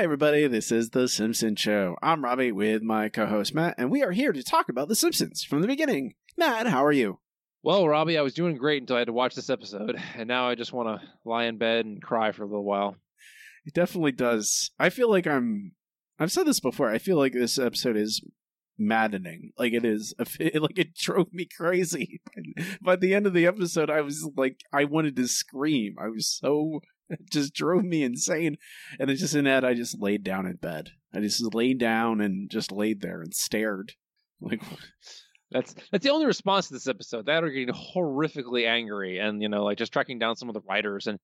Hi, everybody. This is The Simpsons Show. I'm Robbie with my co host Matt, and we are here to talk about The Simpsons from the beginning. Matt, how are you? Well, Robbie, I was doing great until I had to watch this episode, and now I just want to lie in bed and cry for a little while. It definitely does. I feel like I'm. I've said this before. I feel like this episode is maddening. Like it is. Like it drove me crazy. By the end of the episode, I was like, I wanted to scream. I was so. It just drove me insane. And it's just in that I just laid down in bed. I just laid down and just laid there and stared. Like that's that's the only response to this episode. That are getting horrifically angry, and you know, like just tracking down some of the writers and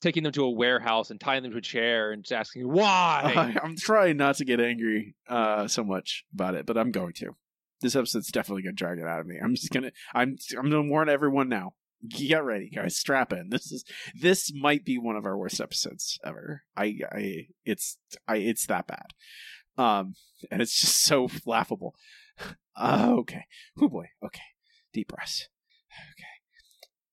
taking them to a warehouse and tying them to a chair and just asking why. I'm trying not to get angry uh, so much about it, but I'm going to. This episode's definitely gonna drag it out of me. I'm just gonna. I'm. I'm gonna warn everyone now. Get ready, guys. Strap in. This is. This might be one of our worst episodes ever. I. I. It's. I. It's that bad. Um, and it's just so laughable. Uh, okay. Oh boy. Okay. Deep breaths. Okay.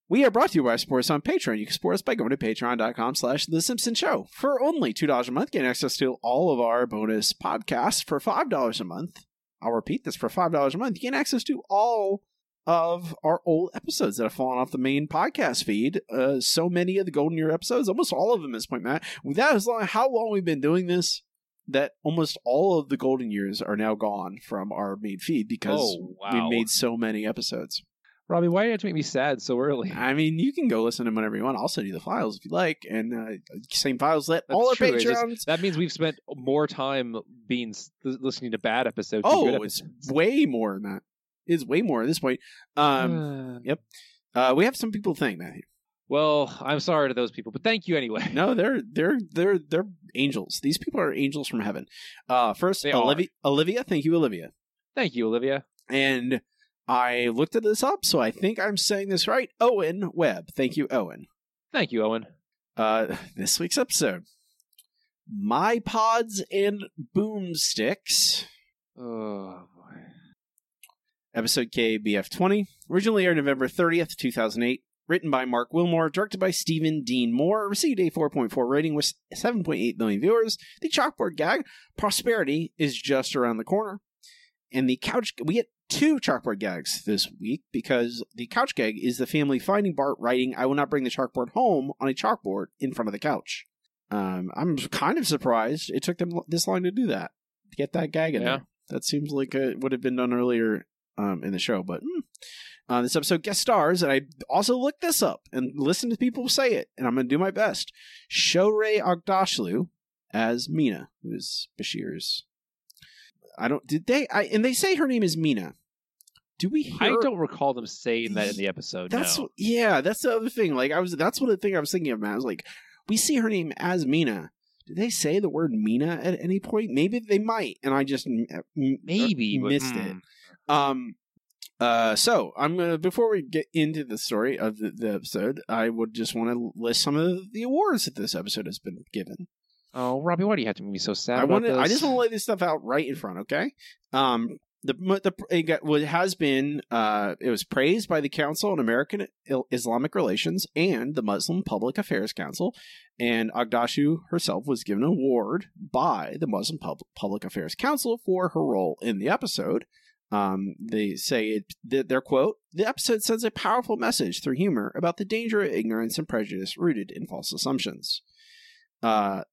We are brought to you by support us on Patreon. You can support us by going to patreon.com slash The Simpson Show. For only $2 a month, get access to all of our bonus podcasts. For $5 a month, I'll repeat this, for $5 a month, you get access to all of our old episodes that have fallen off the main podcast feed. Uh, so many of the Golden Year episodes, almost all of them at this point, Matt. That is long, how long we've been doing this that almost all of the golden years are now gone from our main feed because oh, wow. we made so many episodes. Robbie, why do you have to make me sad so early? I mean, you can go listen to them whenever you want. I'll send you the files if you like, and uh, same files that That's all our true. Patreons. Just, that means we've spent more time being listening to bad episodes. Oh, episodes. it's way more than that. It's way more at this point. Um, yep. Uh, we have some people think Matthew. Well, I'm sorry to those people, but thank you anyway. No, they're they're they're they're angels. These people are angels from heaven. Uh, first, they Olivia, are. Olivia, thank you, Olivia. Thank you, Olivia. And I looked at this up, so I think I'm saying this right. Owen Webb, thank you, Owen. Thank you, Owen. Uh, this week's episode: My Pods and Boomsticks. Oh boy. Episode KABF 20, originally aired November 30th, 2008 written by Marc Wilmore, directed by Steven Dean Moore, received a 4.4 rating with 7.8 million viewers. The chalkboard gag, Prosperity, is just around the corner. And the couch, we get two chalkboard gags this week because the couch gag is the family finding Bart writing, I will not bring the chalkboard home on a chalkboard in front of the couch. Um, I'm kind of surprised it took them this long to do that, to get that gag in yeah. there. That seems like it would have been done earlier um, in the show, but mm, uh, this episode guest stars, and I also looked this up and listened to people say it, and I'm going to do my best. Shohreh Aghdashloo as Mina, who is Bashir's. I don't. Did they? I and they say her name is Mina. Do we? Hear, I don't recall them saying that in the episode. That's no. yeah. That's the other thing. Like I was. That's what the thing I was thinking of. Man, I was like, we see her name as Mina. Did they say the word Mina at any point? Maybe they might, and I just maybe missed but, it. Um, uh, so I'm gonna before we get into the story of the, the episode, I would just want to list some of the awards that this episode has been given. Oh, Robbie, why do you have to make me so sad? I want I just want to lay this stuff out right in front. Okay. Um, the the it got, what has been uh it was praised by the Council on American Islamic Relations and the Muslim Public Affairs Council, and Aghdashloo herself was given an award by the Muslim Pub- Public Affairs Council for her role in the episode. Um, they say it, their quote: "The episode sends a powerful message through humor about the danger of ignorance and prejudice rooted in false assumptions." Uh,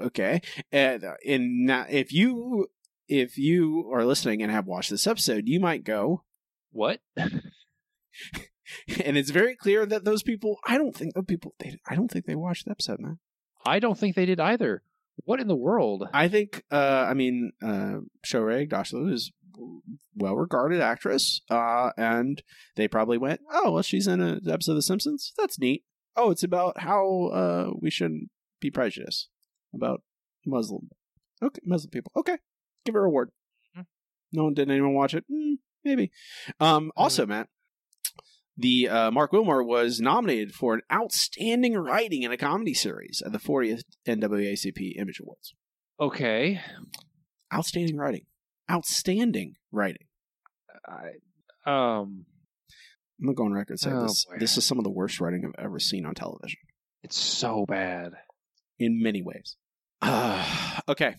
okay, and in now, if you if you are listening and have watched this episode, you might go, "What?" and it's very clear that those people. I don't think the people. They, I don't think they watched the episode, man. I don't think they did either. What in the world? I think. Uh, I mean, uh, Shohreh Aghdashloo is well regarded actress. Uh, and they probably went, oh, well, she's in an episode of The Simpsons. That's neat. Oh, it's about how uh, we shouldn't be prejudiced about Muslim. Okay, Muslim people. Okay, give her a award. Mm-hmm. No one did anyone watch it? Mm, maybe. Um, mm-hmm. also, Matt, the uh, Marc Wilmore was nominated for an outstanding writing in a comedy series at the 40th NAACP Image Awards. Okay. Outstanding writing outstanding writing. I um I'm gonna go on record and say oh this boy. this is some of the worst writing I've ever seen on television. It's so bad. In many ways. Uh, okay.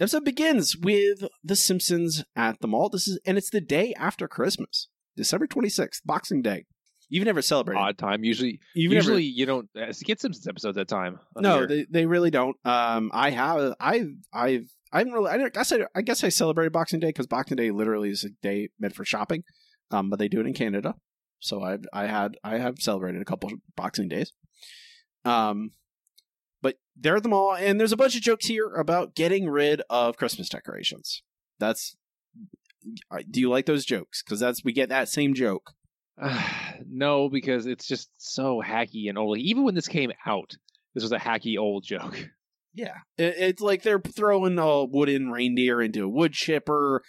Episode begins with The Simpsons at the mall. This is and it's the day after Christmas, December twenty sixth, Boxing Day. You've never celebrated. Odd time. Usually, You've usually you don't uh, get Simpsons episodes at that time. no, they, they really don't. Um, I have, I've, I've, I haven't really. I guess I, I guess I celebrated Boxing Day because Boxing Day literally is a day meant for shopping. Um, but they do it in Canada, so I, I had, I have celebrated a couple Boxing Days. Um, but they're at the mall, and there's a bunch of jokes here about getting rid of Christmas decorations. That's. Do you like those jokes? Because that's we get that same joke. no, because it's just so hacky and old. Even when this came out, this was a hacky old joke. Yeah, it, it's like they're throwing a wooden reindeer into a wood chipper.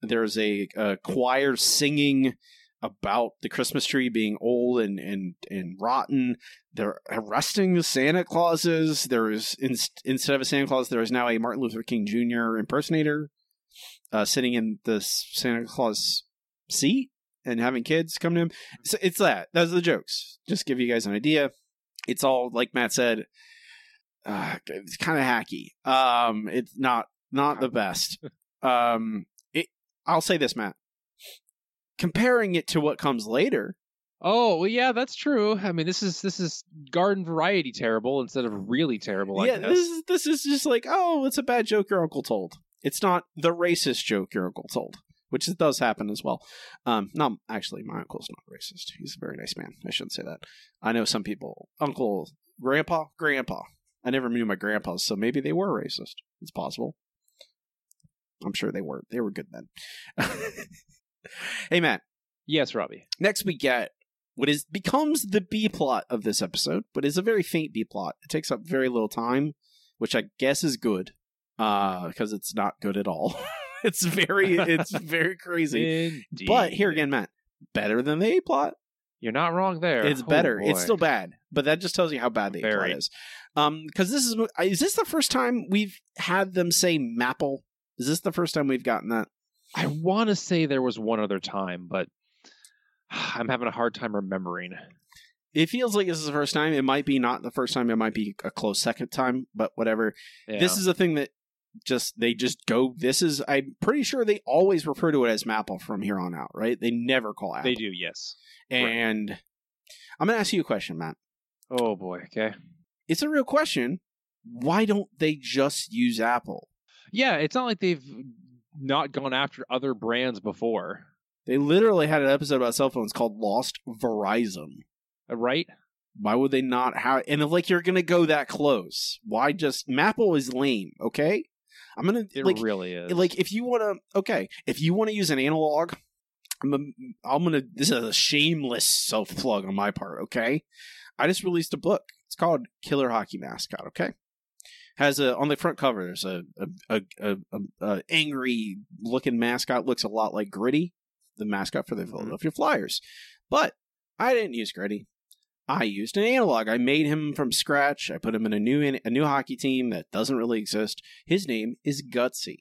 There's a, a choir singing about the Christmas tree being old and and and rotten. They're arresting the Santa Clauses. There is in, instead of a Santa Claus, there is now a Martin Luther King Jr. impersonator uh, sitting in the Santa Claus seat and having kids come to him. So it's that. Those are the jokes. Just give you guys an idea. It's all like Matt said uh, it's kind of hacky. Um, it's not not the best. Um, it, I'll say this, Matt. Comparing it to what comes later, Oh well, yeah, that's true. I mean, this is this is garden variety terrible instead of really terrible. I yeah, guess. this is this is just like, oh, it's a bad joke your uncle told. It's not the racist joke your uncle told, which does happen as well. Um, not actually, my uncle's not racist. He's a very nice man. I shouldn't say that. I know some people, uncle, grandpa, grandpa. I never knew my grandpas, so maybe they were racist. It's possible. I'm sure they weren't. They were good then. hey, Matt. yes, Robbie. Next, we get what is becomes the B plot of this episode, but is a very faint B plot. It takes up very little time, which I guess is good, uh, because it's not good at all. it's very, it's very crazy. Indeed. But here again, Matt, better than the A plot. You're not wrong there. It's Oh, better. it's still bad, but that just tells you how bad the A plot is. Um, because this is is this the first time we've had them say Maple? Is this the first time we've gotten that? I want to say there was one other time, but I'm having a hard time remembering. It feels like this is the first time. It might be not the first time. It might be a close second time, but whatever. Yeah. This is a thing that just they just go. This is. I'm pretty sure they always refer to it as Maple from here on out, right? They never call Apple. they do, yes. And I'm gonna ask you a question, Matt. Oh boy. Okay. It's a real question. Why don't they just use Apple? Yeah, it's not like they've not gone after other brands before, They literally had an episode about cell phones called Lost Verizon. uh, right? Why would they not have? And if like you're gonna go that close, why just Maple is lame? Okay, I'm gonna It like really is. like if you want to okay if you want to use an analog I'm, a, I'm gonna this is a shameless self plug on my part okay? I just released a book. It's called killer hockey mascot okay? Has a on the front cover there's a a, a, a, a, a angry looking mascot looks a lot like gritty the mascot for the mm-hmm. philadelphia flyers. But i didn't use gritty I used an analog. I made him from scratch. I put him in a new a new hockey team that doesn't really exist. His name is Gutsy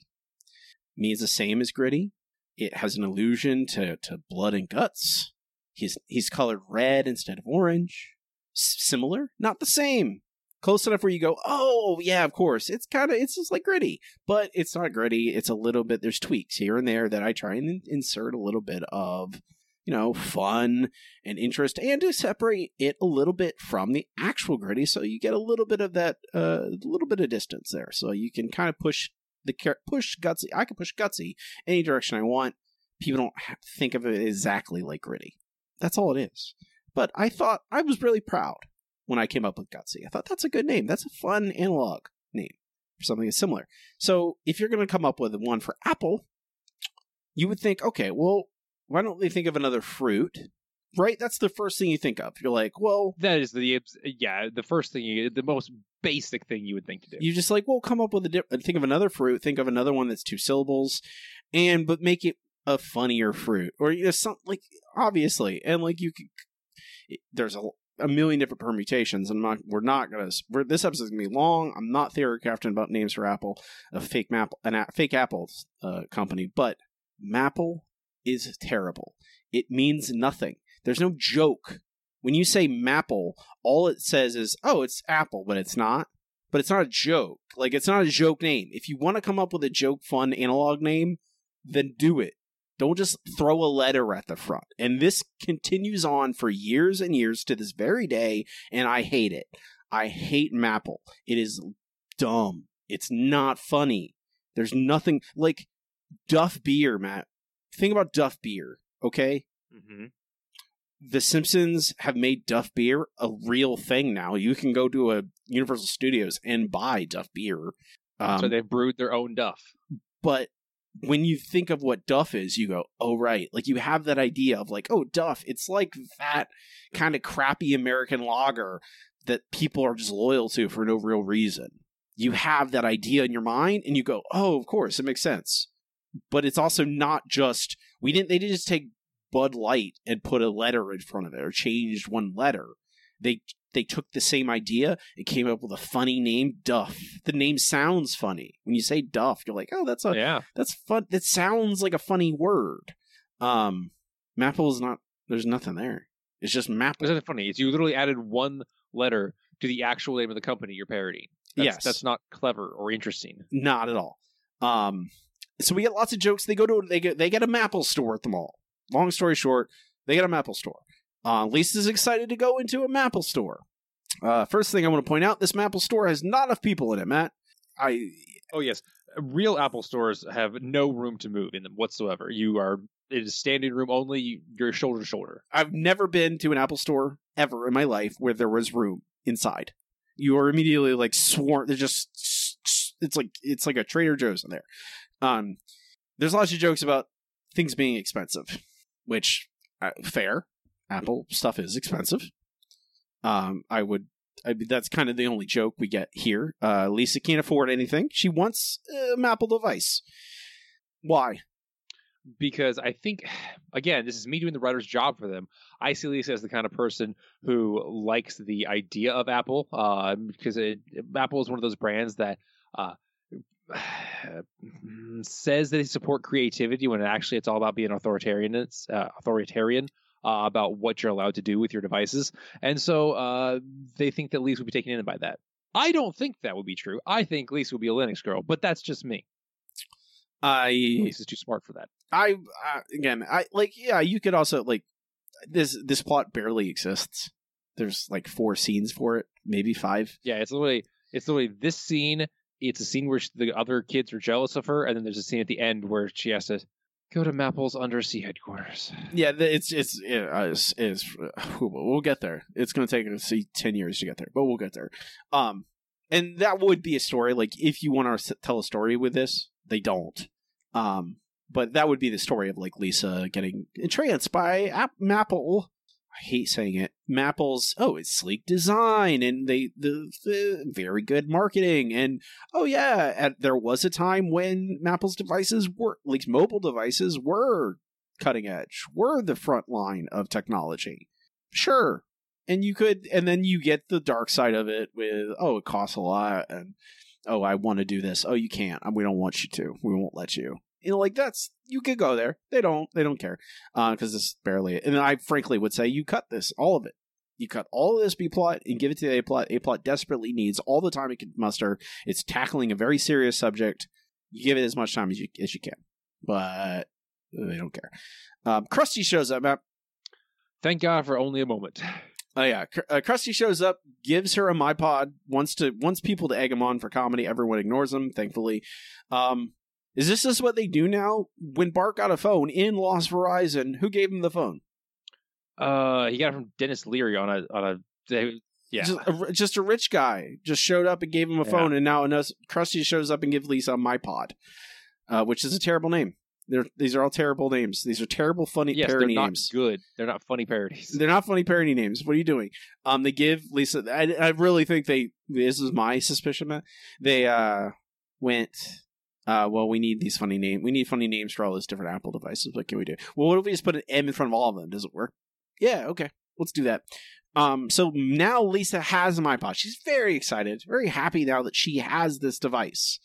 means the same as gritty. It has an allusion to, to blood and guts. He's he's colored red instead of orange. S- similar, not the same. Close enough where you go, oh yeah, of course. It's kind of it's just like gritty, but it's not gritty. It's a little bit. There's tweaks here and there that I try and insert a little bit of, you know, fun and interest, and to separate it a little bit from the actual gritty, so you get a little bit of that, a uh, little bit of distance there, so you can kind of push the push gutsy. I can push gutsy any direction I want. People don't have to think of it exactly like gritty. That's all it is. But I thought I was really proud when I came up with gutsy. I thought that's a good name. That's a fun analog name for something similar. So if you're going to come up with one for Apple, you would think, okay, well, why don't they think of another fruit? Right? That's the first thing you think of. You're like, well, That is the yeah the first thing you the most basic thing you would think to do. you just like, well, come up with a different. Think of another fruit. Think of another one that's two syllables, and but make it a funnier fruit, or you know, some like obviously, and like you could. There's a a million different permutations, and I'm not, we're not gonna. We're, this episode's gonna be long. I'm not theory about names for Apple, a fake map, an a, fake Apple uh, company, but Maple is terrible. It means nothing. There's no joke when you say Maple. All it says is, "Oh, it's Apple," but it's not but it's not a joke. Like it's not a joke name. If you want to come up with a joke fun analog name, then do it. Don't just throw a letter at the front. And this continues on for years and years to this very day, and I hate it. I hate Maple. It is dumb. It's not funny. There's nothing like Duff Beer, Matt. Think about Duff Beer, okay? Mm-hmm. The Simpsons have made Duff Beer a real thing now. You can go to a Universal Studios and buy Duff Beer. Um, so they've brewed their own duff. but when you think of what Duff is, you go, oh, right. Like you have that idea of like, oh, Duff, it's like that kind of crappy American lager that people are just loyal to for no real reason. You have that idea in your mind and you go, oh, of course, it makes sense. But it's also not just, we didn't, they didn't just take Bud Light and put a letter in front of it or changed one letter. They they took the same idea and came up with a funny name, Duff. The name sounds funny. When you say Duff, you're like, oh, that's a yeah. that's fun. That sounds like a funny word. Um, Maple is not. There's nothing there. It's just Maple. Isn't it funny? It's you literally added one letter to the actual name of the company you're parodying. That's, Yes. that's not clever or interesting. Not at all. Um, so we get lots of jokes. They go to they get they get a Maple store at the mall. Long story short, they get a Maple store. Uh, Lisa's excited to go into a Maple store. Uh, first thing I want to point out: this Maple store has not enough people in it, Matt. I Oh yes, real Apple stores have no room to move in them whatsoever. You are it is standing room only. You, you're shoulder to shoulder. I've never been to an Apple store ever in my life where there was room inside. You are immediately like sworn. They're just it's like it's like a Trader Joe's in there. Um, there's lots of jokes about things being expensive, which uh, fair. Apple stuff is expensive. Um, I would. I that's kind of the only joke we get here. Uh, Lisa can't afford anything. She wants an Apple device. Why? because I think, again, this is me doing the writer's job for them. I see Lisa as the kind of person who likes the idea of Apple, uh, because it, Apple is one of those brands that uh, says that they support creativity when actually it's all about being authoritarian. It's uh, authoritarian. Uh, about what you're allowed to do with your devices, and so uh, they think that Lisa would be taken in by that. I don't think that would be true. I think Lisa would be a Linux girl, but that's just me. I Lisa's too smart for that. I uh, again, I like yeah. You could also like this. This plot barely exists. There's like four scenes for it, maybe five. Yeah, it's literally it's literally this scene. It's a scene where sh the other kids are jealous of her, and then there's a scene at the end where she has to go to Maple's undersea headquarters. Yeah, it's it's yeah, it's, it's we'll get there. It's going to take us ten years to get there, but we'll get there. Um, and that would be a story. Like if you want to tell a story with this, they don't. Um, but that would be the story of like Lisa getting entranced by App- Maple. I hate saying it. Mapple's oh, it's sleek design and they the, the very good marketing and oh yeah, at, there was a time when Mapple's devices were at least mobile devices were cutting edge, were the front line of technology. Sure. And you could and then you get the dark side of it with oh, it costs a lot and oh, I want to do this. Oh, you can't. We don't want you to. We won't let you. You know, like that's you could go there. They don't. They don't care because this is barely. And I frankly would say you cut this, all of it. You cut all of this B plot and give it to the A plot. A plot desperately needs all the time it can muster. It's tackling a very serious subject. You give it as much time as you as you can, but they don't care. Um, Krusty shows up. Matt. Thank God for only a moment. Oh yeah, uh, Krusty shows up, gives her a my pod, wants to wants people to egg him on for comedy. Everyone ignores him, thankfully. Um, is this just what they do now? When Bart got a phone in Lost Verizon, who gave him the phone? Uh, he got it from Denis Leary on a on a. They, yeah, just a, just a rich guy just showed up and gave him a Yeah. phone, and now us Krusty shows up and gives Lisa my pod, uh, which is a terrible name. They're, these are all terrible names. These are terrible, funny yes, they're parody not names. good. They're not funny parodies. They're not funny parody names. What are you doing? Um, they give Lisa. I, I really think they. This is my suspicion. Matt. They uh went. Uh, well, we need these funny names. We need funny names for all those different Apple devices. What can we do? Well, what if we just put an M in front of all of them? Does it work? Yeah. Okay. Let's do that. Um, so now Lisa has an iPod. She's very excited, very happy now that she has this device.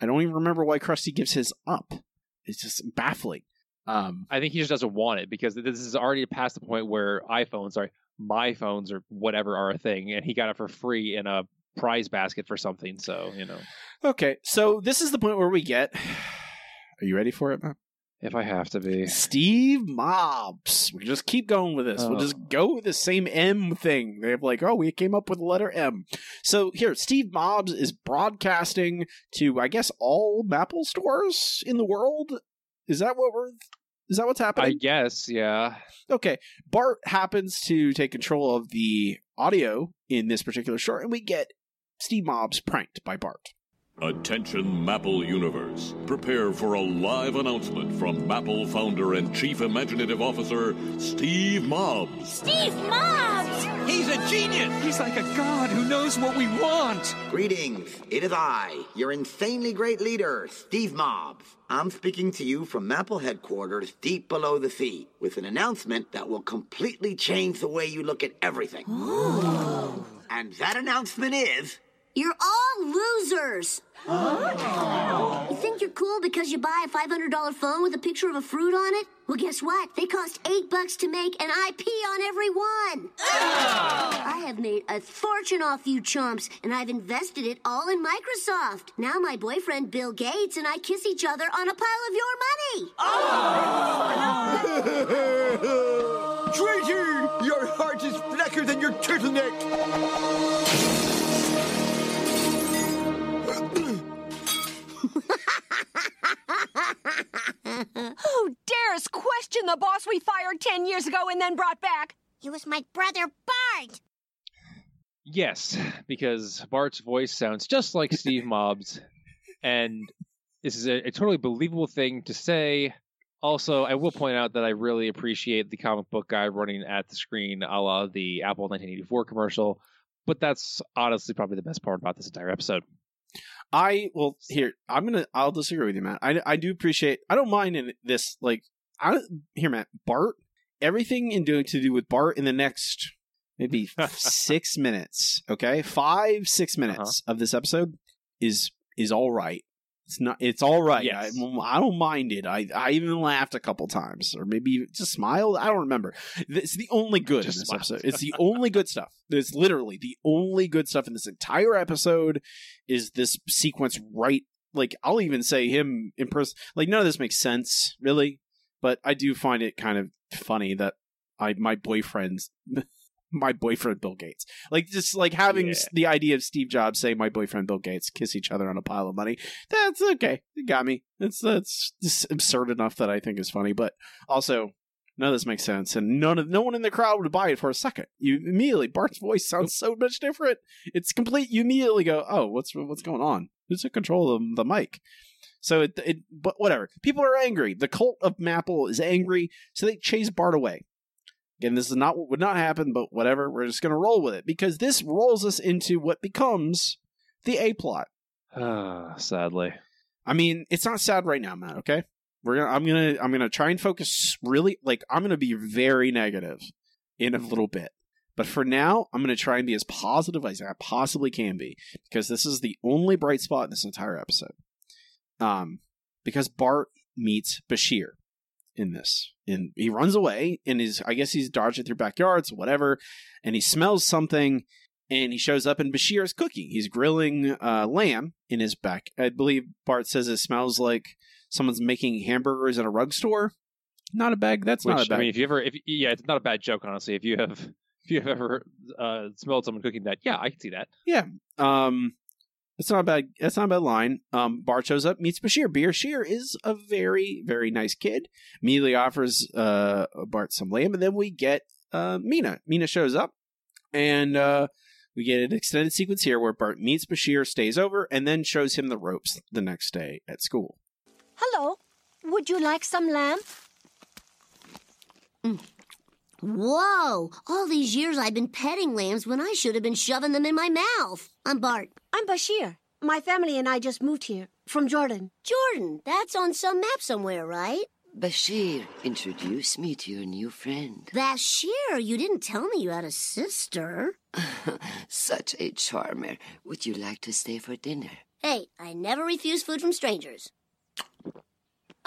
I don't even remember why Krusty gives his up. It's just baffling. Um, I think he just doesn't want it because this is already past the point where iPhones, sorry, my phones or whatever are a thing, and he got it for free in a prize basket for something. So you know, Okay, so this is the point where we get. Are you ready for it, man? if I have to be, Steve Mobs. We just keep going with this. We'll Oh. just go with the same M thing. They have like, oh, we came up with the letter M. So here, Steve Mobs is broadcasting to, I guess, all Maple stores in the world. Is that what we're? Is that what's happening? I guess, yeah. Okay, Bart happens to take control of the audio in this particular short, and we get Steve Mobs pranked by Bart. Attention Maple Universe. Prepare for a live announcement from Maple founder and chief imaginative officer, Steve Mobs. Steve Mobs! He's a genius! He's like a god who knows what we want! Greetings. It is I, your insanely great leader, Steve Mobs. I'm speaking to you from Maple headquarters deep below the sea with an announcement that will completely change the way you look at everything. And that announcement is You're all losers! You think you're cool because you buy a $500 phone with a picture of a fruit on it? Well, guess what? They cost eight bucks to make, and I pee on every one. I have made a fortune off you chumps, and I've invested it all in Microsoft. Now my boyfriend Bill Gates and I kiss each other on a pile of your money. Oh. Traitor! Your heart is blacker than your turtleneck! Who dares question the boss we fired 10 years ago and then brought back? It was my brother Bart. Yes, because Bart's voice sounds just like Steve Mobs, and this is a, a totally believable thing to say. Also, I will point out that I really appreciate the comic book guy running at the screen, a la the Apple 1984 commercial. But that's honestly probably the best part about this entire episode. I well here I'm gonna I'll disagree with you, Matt. I I do appreciate I don't mind in this like I here, Matt Bart. Everything in doing to do with Bart in the next maybe six minutes, okay, five six uh-huh. minutes of this episode is is all right. It's not. It's all right. Yes. I, I don't mind it. I I even laughed a couple times, or maybe just smiled. I don't remember. It's the only good Just in this smiled. episode. It's the only good stuff. It's literally the only good stuff in this entire episode. Is this sequence right? Like I'll even say him in person. Like none of this makes sense really, but I do find it kind of funny that I my boyfriend's. My boyfriend Bill Gates, like just like having Yeah. the idea of Steve Jobs saying my boyfriend Bill Gates kiss each other on a pile of money that's okay. It got me. It's that's just absurd enough that I think is funny, but also none of this makes sense, and none of no one in the crowd would buy it for a second. You immediately Bart's voice sounds so much different. It's complete. You immediately go, oh, what's what's going on? Who's in control of the mic? So it, it but whatever. People are angry. The cult of Maple is angry, so they chase Bart away. Again, this is not what would not happen, but whatever. We're just gonna roll with it because this rolls us into what becomes the A plot. Ah, sadly. I mean, it's not sad right now, Matt. Okay, we're gonna. I'm gonna. I'm gonna try and focus really. Like, I'm gonna be very negative in a little bit, but for now, I'm gonna try and be as positive as I possibly can be because this is the only bright spot in this entire episode. Um, because Bart meets Bashir in this, and he runs away, and is I guess he's dodging through backyards, whatever, and he smells something. And he shows up and Bashir is cooking. He's grilling uh, lamb in his back. I believe Bart says it smells like someone's making hamburgers in a rug store. Not a bag. That's Which not a bag. I mean, if you ever, if yeah, it's not a bad joke, honestly. If you have, if you have ever uh, smelled someone cooking that, yeah, I can see that. Yeah. Um, it's not a bad. That's not a bad line. Um, Bart shows up, meets Bashir. Bashir is a very, very nice kid. Immediately offers uh Bart some lamb, and then we get uh Mina. Mina shows up, and uh we get an extended sequence here where Bart meets Bashir, stays over, and then shows him the ropes the next day at school. Hello. Would you like some lamb? Mm. Whoa! All these years I've been petting lambs when I should have been shoving them in my mouth. I'm Bart. I'm Bashir. My family and I just moved here from Jordan. Jordan, that's on some map somewhere, right? Bashir, introduce me to your new friend. Bashir, you didn't tell me you had a sister. Such a charmer. Would you like to stay for dinner? Hey, I never refuse food from strangers.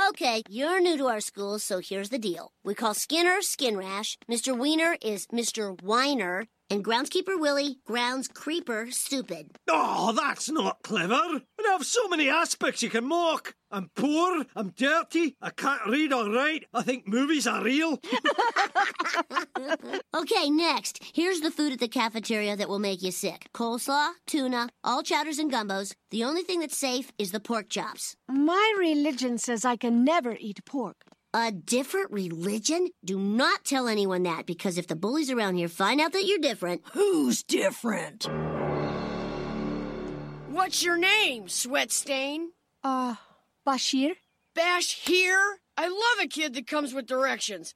Okay, you're new to our school, so here's the deal. We call Skinner Skin Rash. Mr. Wiener is Mr. Weiner. And groundskeeper Willie grounds creeper stupid. Oh, that's not clever. And have so many aspects you can mock. I'm poor, I'm dirty, I can't read or write, I think movies are real. Okay, next. Here's the food at the cafeteria that will make you sick. Coleslaw, tuna, all chowders and gumbos. The only thing that's safe is the pork chops. My religion says I can never eat pork. A different religion? Do not tell anyone that because if the bullies around here find out that you're different, Who's different? What's your name, Sweat Stain? Uh, Bashir? Bash here? I love a kid that comes with directions.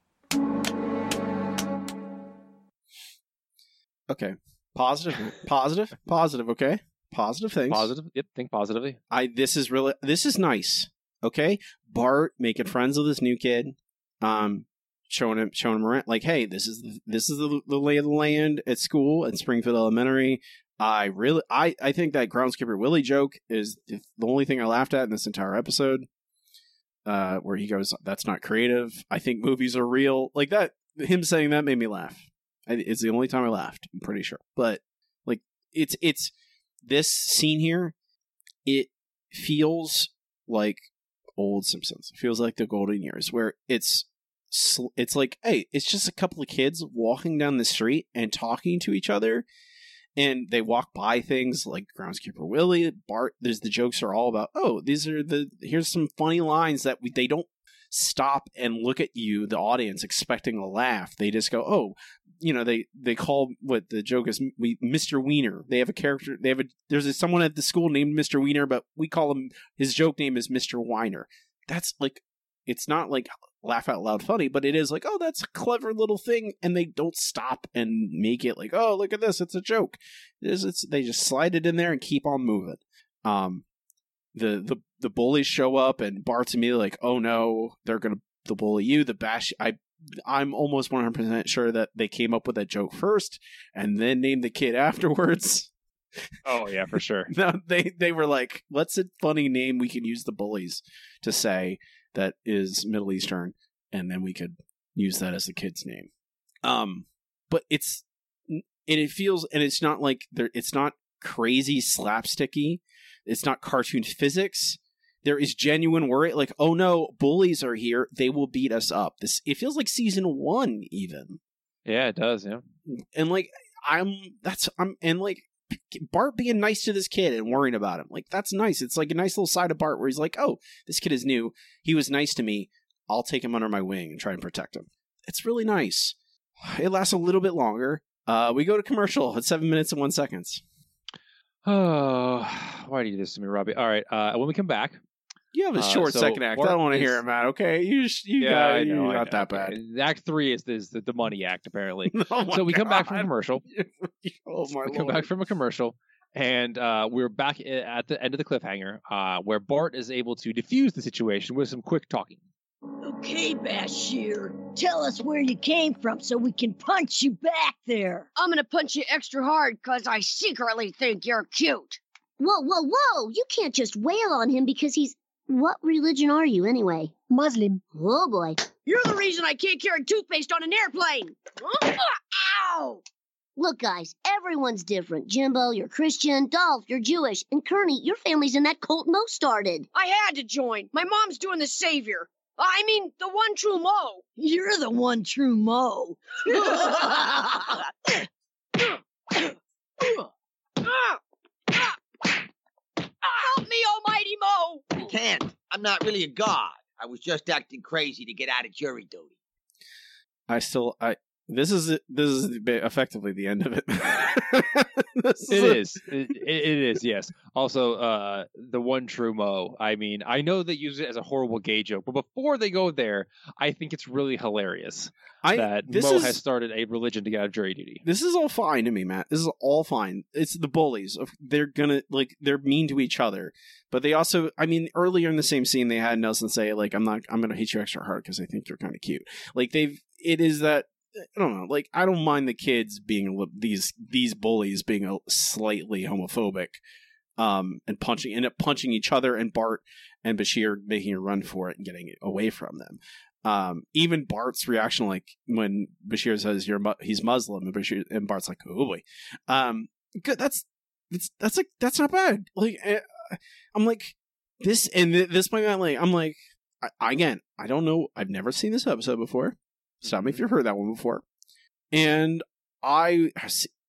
Okay. Positive, positive, positive. Okay, positive things. Positive. Yep. Think positively. I this is really this is nice. Okay, Bart making friends with this new kid, um, showing him showing him around. Like, hey, this is the, this is the, the lay of the land at school at Springfield Elementary. I really, I I think that groundskeeper Willie joke is the only thing I laughed at in this entire episode. Uh, where he goes, "That's not creative." I think movies are real. Like that, him saying that made me laugh. It's the only time I laughed. I'm pretty sure, but like it's it's this scene here. It feels like old Simpsons. It feels like the golden years, where it's it's like, hey, it's just a couple of kids walking down the street and talking to each other, and they walk by things like groundskeeper Willie, Bart. There's the jokes are all about, oh, these are the here's some funny lines that we, they don't stop and look at you, the audience, expecting a laugh. They just go, oh, you know, they they call what the joke is, we Mr. Wiener. They have a character. They have a there's a, someone at the school named Mr. Wiener, but we call him his joke name is Mr. Weiner. That's like, it's not like laugh out loud funny, but it is like, oh, that's a clever little thing, and they don't stop and make it like, oh, look at this, it's a joke. It is, it's they just slide it in there and keep on moving. Um, the the the bullies show up, and Bart's immediately like, oh no, they're gonna the bully you. The bash, I I'm almost 100 percent sure that they came up with that joke first, and then named the kid afterwards. Oh yeah, for sure. no, they they were like, "What's a funny name we can use the bullies to say that is Middle Eastern, and then we could use that as the kid's name." Um, but it's and it feels, and it's not like there. It's not crazy slapsticky. It's not cartoon physics. There is genuine worry, like, "Oh no, bullies are here. They will beat us up." This it feels like season one, even Yeah, it does. Yeah. and like I'm that's I'm and like Bart being nice to this kid and worrying about him. Like that's nice. It's like a nice little side of Bart where he's like, "Oh, this kid is new. He was nice to me. I'll take him under my wing and try and protect him." It's really nice. It lasts a little bit longer. Uh, we go to commercial at seven minutes and one seconds. Oh, why do you do this to me, Robbie? All right. Uh, when we come back, You have a Uh, short so second act. Bart I don't want to hear it, Matt. Okay, you sh- you yeah, got I you know, I not know, that okay. bad. Act three is, is the, the money act, apparently. Oh so we come back from God. commercial. oh my we come back from a commercial, and uh, we're back at the end of the cliffhanger, uh, where Bart is able to defuse the situation with some quick talking. Okay, Bashir, tell us where you came from so we can punch you back there. I'm gonna punch you extra hard because I secretly think you're cute. Whoa, whoa, whoa! You can't just wail on him because he's. What religion are you anyway? Muslim. Oh boy. You're the reason I can't carry toothpaste on an airplane. Ow! Look, guys, everyone's different. Jimbo, you're Christian. Dolph, you're Jewish. And Kearney, your family's in that cult Moe started. I had to join. My mom's doing the savior. I mean, the one true Moe. You're the one true Moe. Help me, almighty Moe! Can't. I'm not really a god. I was just acting crazy to get out of jury duty. I still I this is this is effectively the end of it. It is. It, it is. Yes. Also, uh, the one true Moe. I mean, I know they use it as a horrible gay joke, but before they go there, I think it's really hilarious I that this Moe is has started a religion to get out of jury duty. this is all fine to me, Matt. This is all fine. It's the bullies. They're gonna like they're mean to each other, but they also. I mean, earlier in the same scene, they had Nelson say like, "I'm not. I'm gonna hit you extra hard because I think you're kind of cute." Like they've. It is that. I don't know. Like I don't mind the kids being these these bullies being a slightly homophobic, um, and punching end up punching each other, and Bart and Bashir making a run for it and getting away from them. Um, even Bart's reaction, like when Bashir says you're mu- he's Muslim, and Bashir and Bart's like, oh boy, um, good. That's that's that's like that's not bad. Like eh, I'm like this, and th- this point, I'm like I'm like I, again, I don't know. I've never seen this episode before. Stop me if you've heard that one before. And I,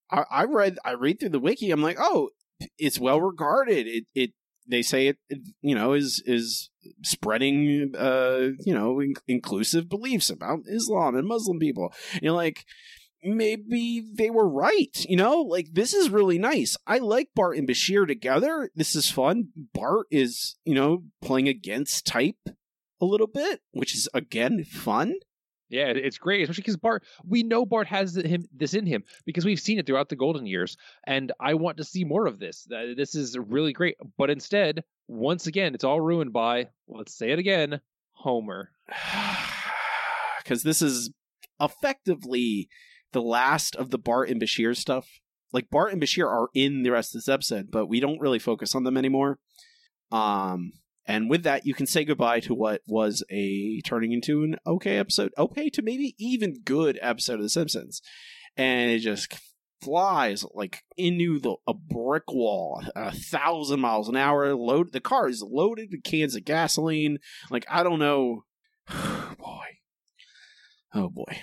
I, I read, I read through the wiki. I'm like, oh, it's well regarded. It, it, they say it, it you know, is is spreading, uh, you know, in- inclusive beliefs about Islam and Muslim people. And you're like, maybe they were right. You know, like this is really nice. I like Bart and Bashir together. This is fun. Bart is, you know, playing against type a little bit, which is again fun. Yeah, it's great, especially because Bart. We know Bart has him this in him because we've seen it throughout the golden years, and I want to see more of this. This is really great, but instead, once again, it's all ruined by. Let's say it again, Homer. because this is effectively the last of the Bart and Bashir stuff. Like Bart and Bashir are in the rest of this episode, but we don't really focus on them anymore. Um, and with that, you can say goodbye to what was a turning into an okay episode, okay to maybe even good episode of The Simpsons, and it just flies like into the a brick wall, a thousand miles an hour. Load the car is loaded with cans of gasoline. Like I don't know, boy, oh boy.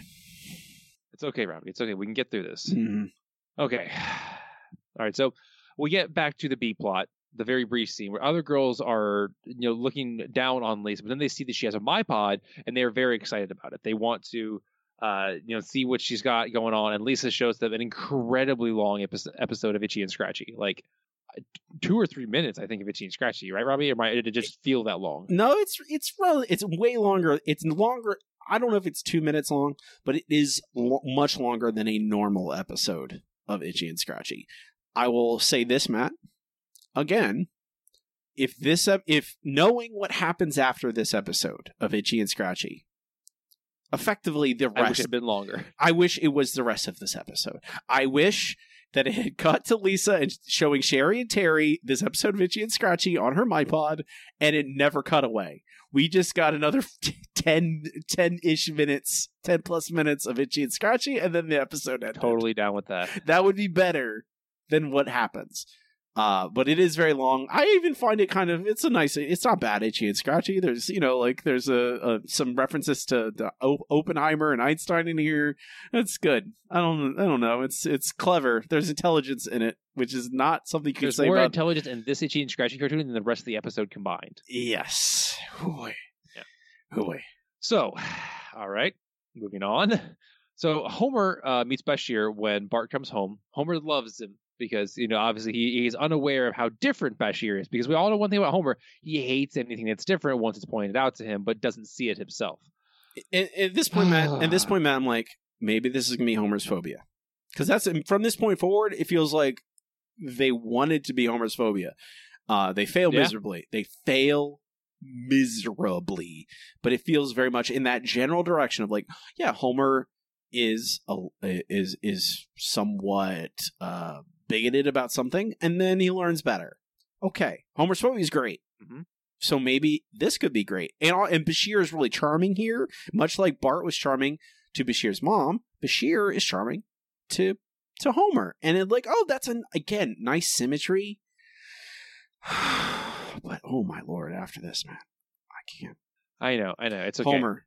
It's okay, Robbie. It's okay. We can get through this. Mhm. Okay. All right. So we get back to the B plot, the very brief scene where other girls are, you know, looking down on Lisa, but then they see that she has a MyPod and they're very excited about it. They want to, uh, you know, see what she's got going on. And Lisa shows them an incredibly long episode, episode of Itchy and Scratchy, like uh, two or three minutes, I think, of Itchy and Scratchy, right, Robbie? Or might it just feel that long? No, it's it's well, it's way longer. It's longer. I don't know if it's two minutes long, but it is lo- much longer than a normal episode of Itchy and Scratchy. I will say this, Matt. Again, if this if knowing what happens after this episode of Itchy and Scratchy, effectively the I wish it rest had been longer. I wish it was the rest of this episode. I wish that it had cut to Lisa and showing Sherry and Terry this episode of Itchy and Scratchy on her MyPod, and it never cut away. We just got another 10 ish minutes, 10 plus minutes of Itchy and Scratchy, and then the episode ended. Totally down with that. That would be better than what happens. Uh, but it is very long. I even find it kind of it's a nice. It's not bad, itchy and scratchy. There's you know like there's a, a some references to, to o- Oppenheimer and Einstein in here. It's good. I don't I don't know. It's it's clever. There's intelligence in it, which is not something you can There's say more about. intelligence in this Itchy and Scratchy cartoon than the rest of the episode combined. yes. Boy. Yeah. Boy. So, all right, moving on. So Homer uh, meets Bashir when Bart comes home. Homer loves him because you know obviously he, he's unaware of how different Bashir is because we all know one thing about Homer: he hates anything that's different once it's pointed out to him, but doesn't see it himself. At, at this point, Matt. At this point, Matt, I'm like, maybe this is gonna be Homer's phobia, because that's from this point forward. It feels like they wanted to be Homer's phobia. Uh, they fail Yeah. miserably. They fail miserably, but it feels very much in that general direction of like, yeah, Homer is a, is is somewhat uh, bigoted about something, and then he learns better. Okay, Homer's phobia is great. Mhm. So maybe this could be great. And and Bashir is really charming here, much like Bart was charming to Bashir's mom. Bashir is charming to to Homer, and it like, oh, that's an again nice symmetry. but oh my lord, after this, man, I can't. I know, I know, it's okay. Homer,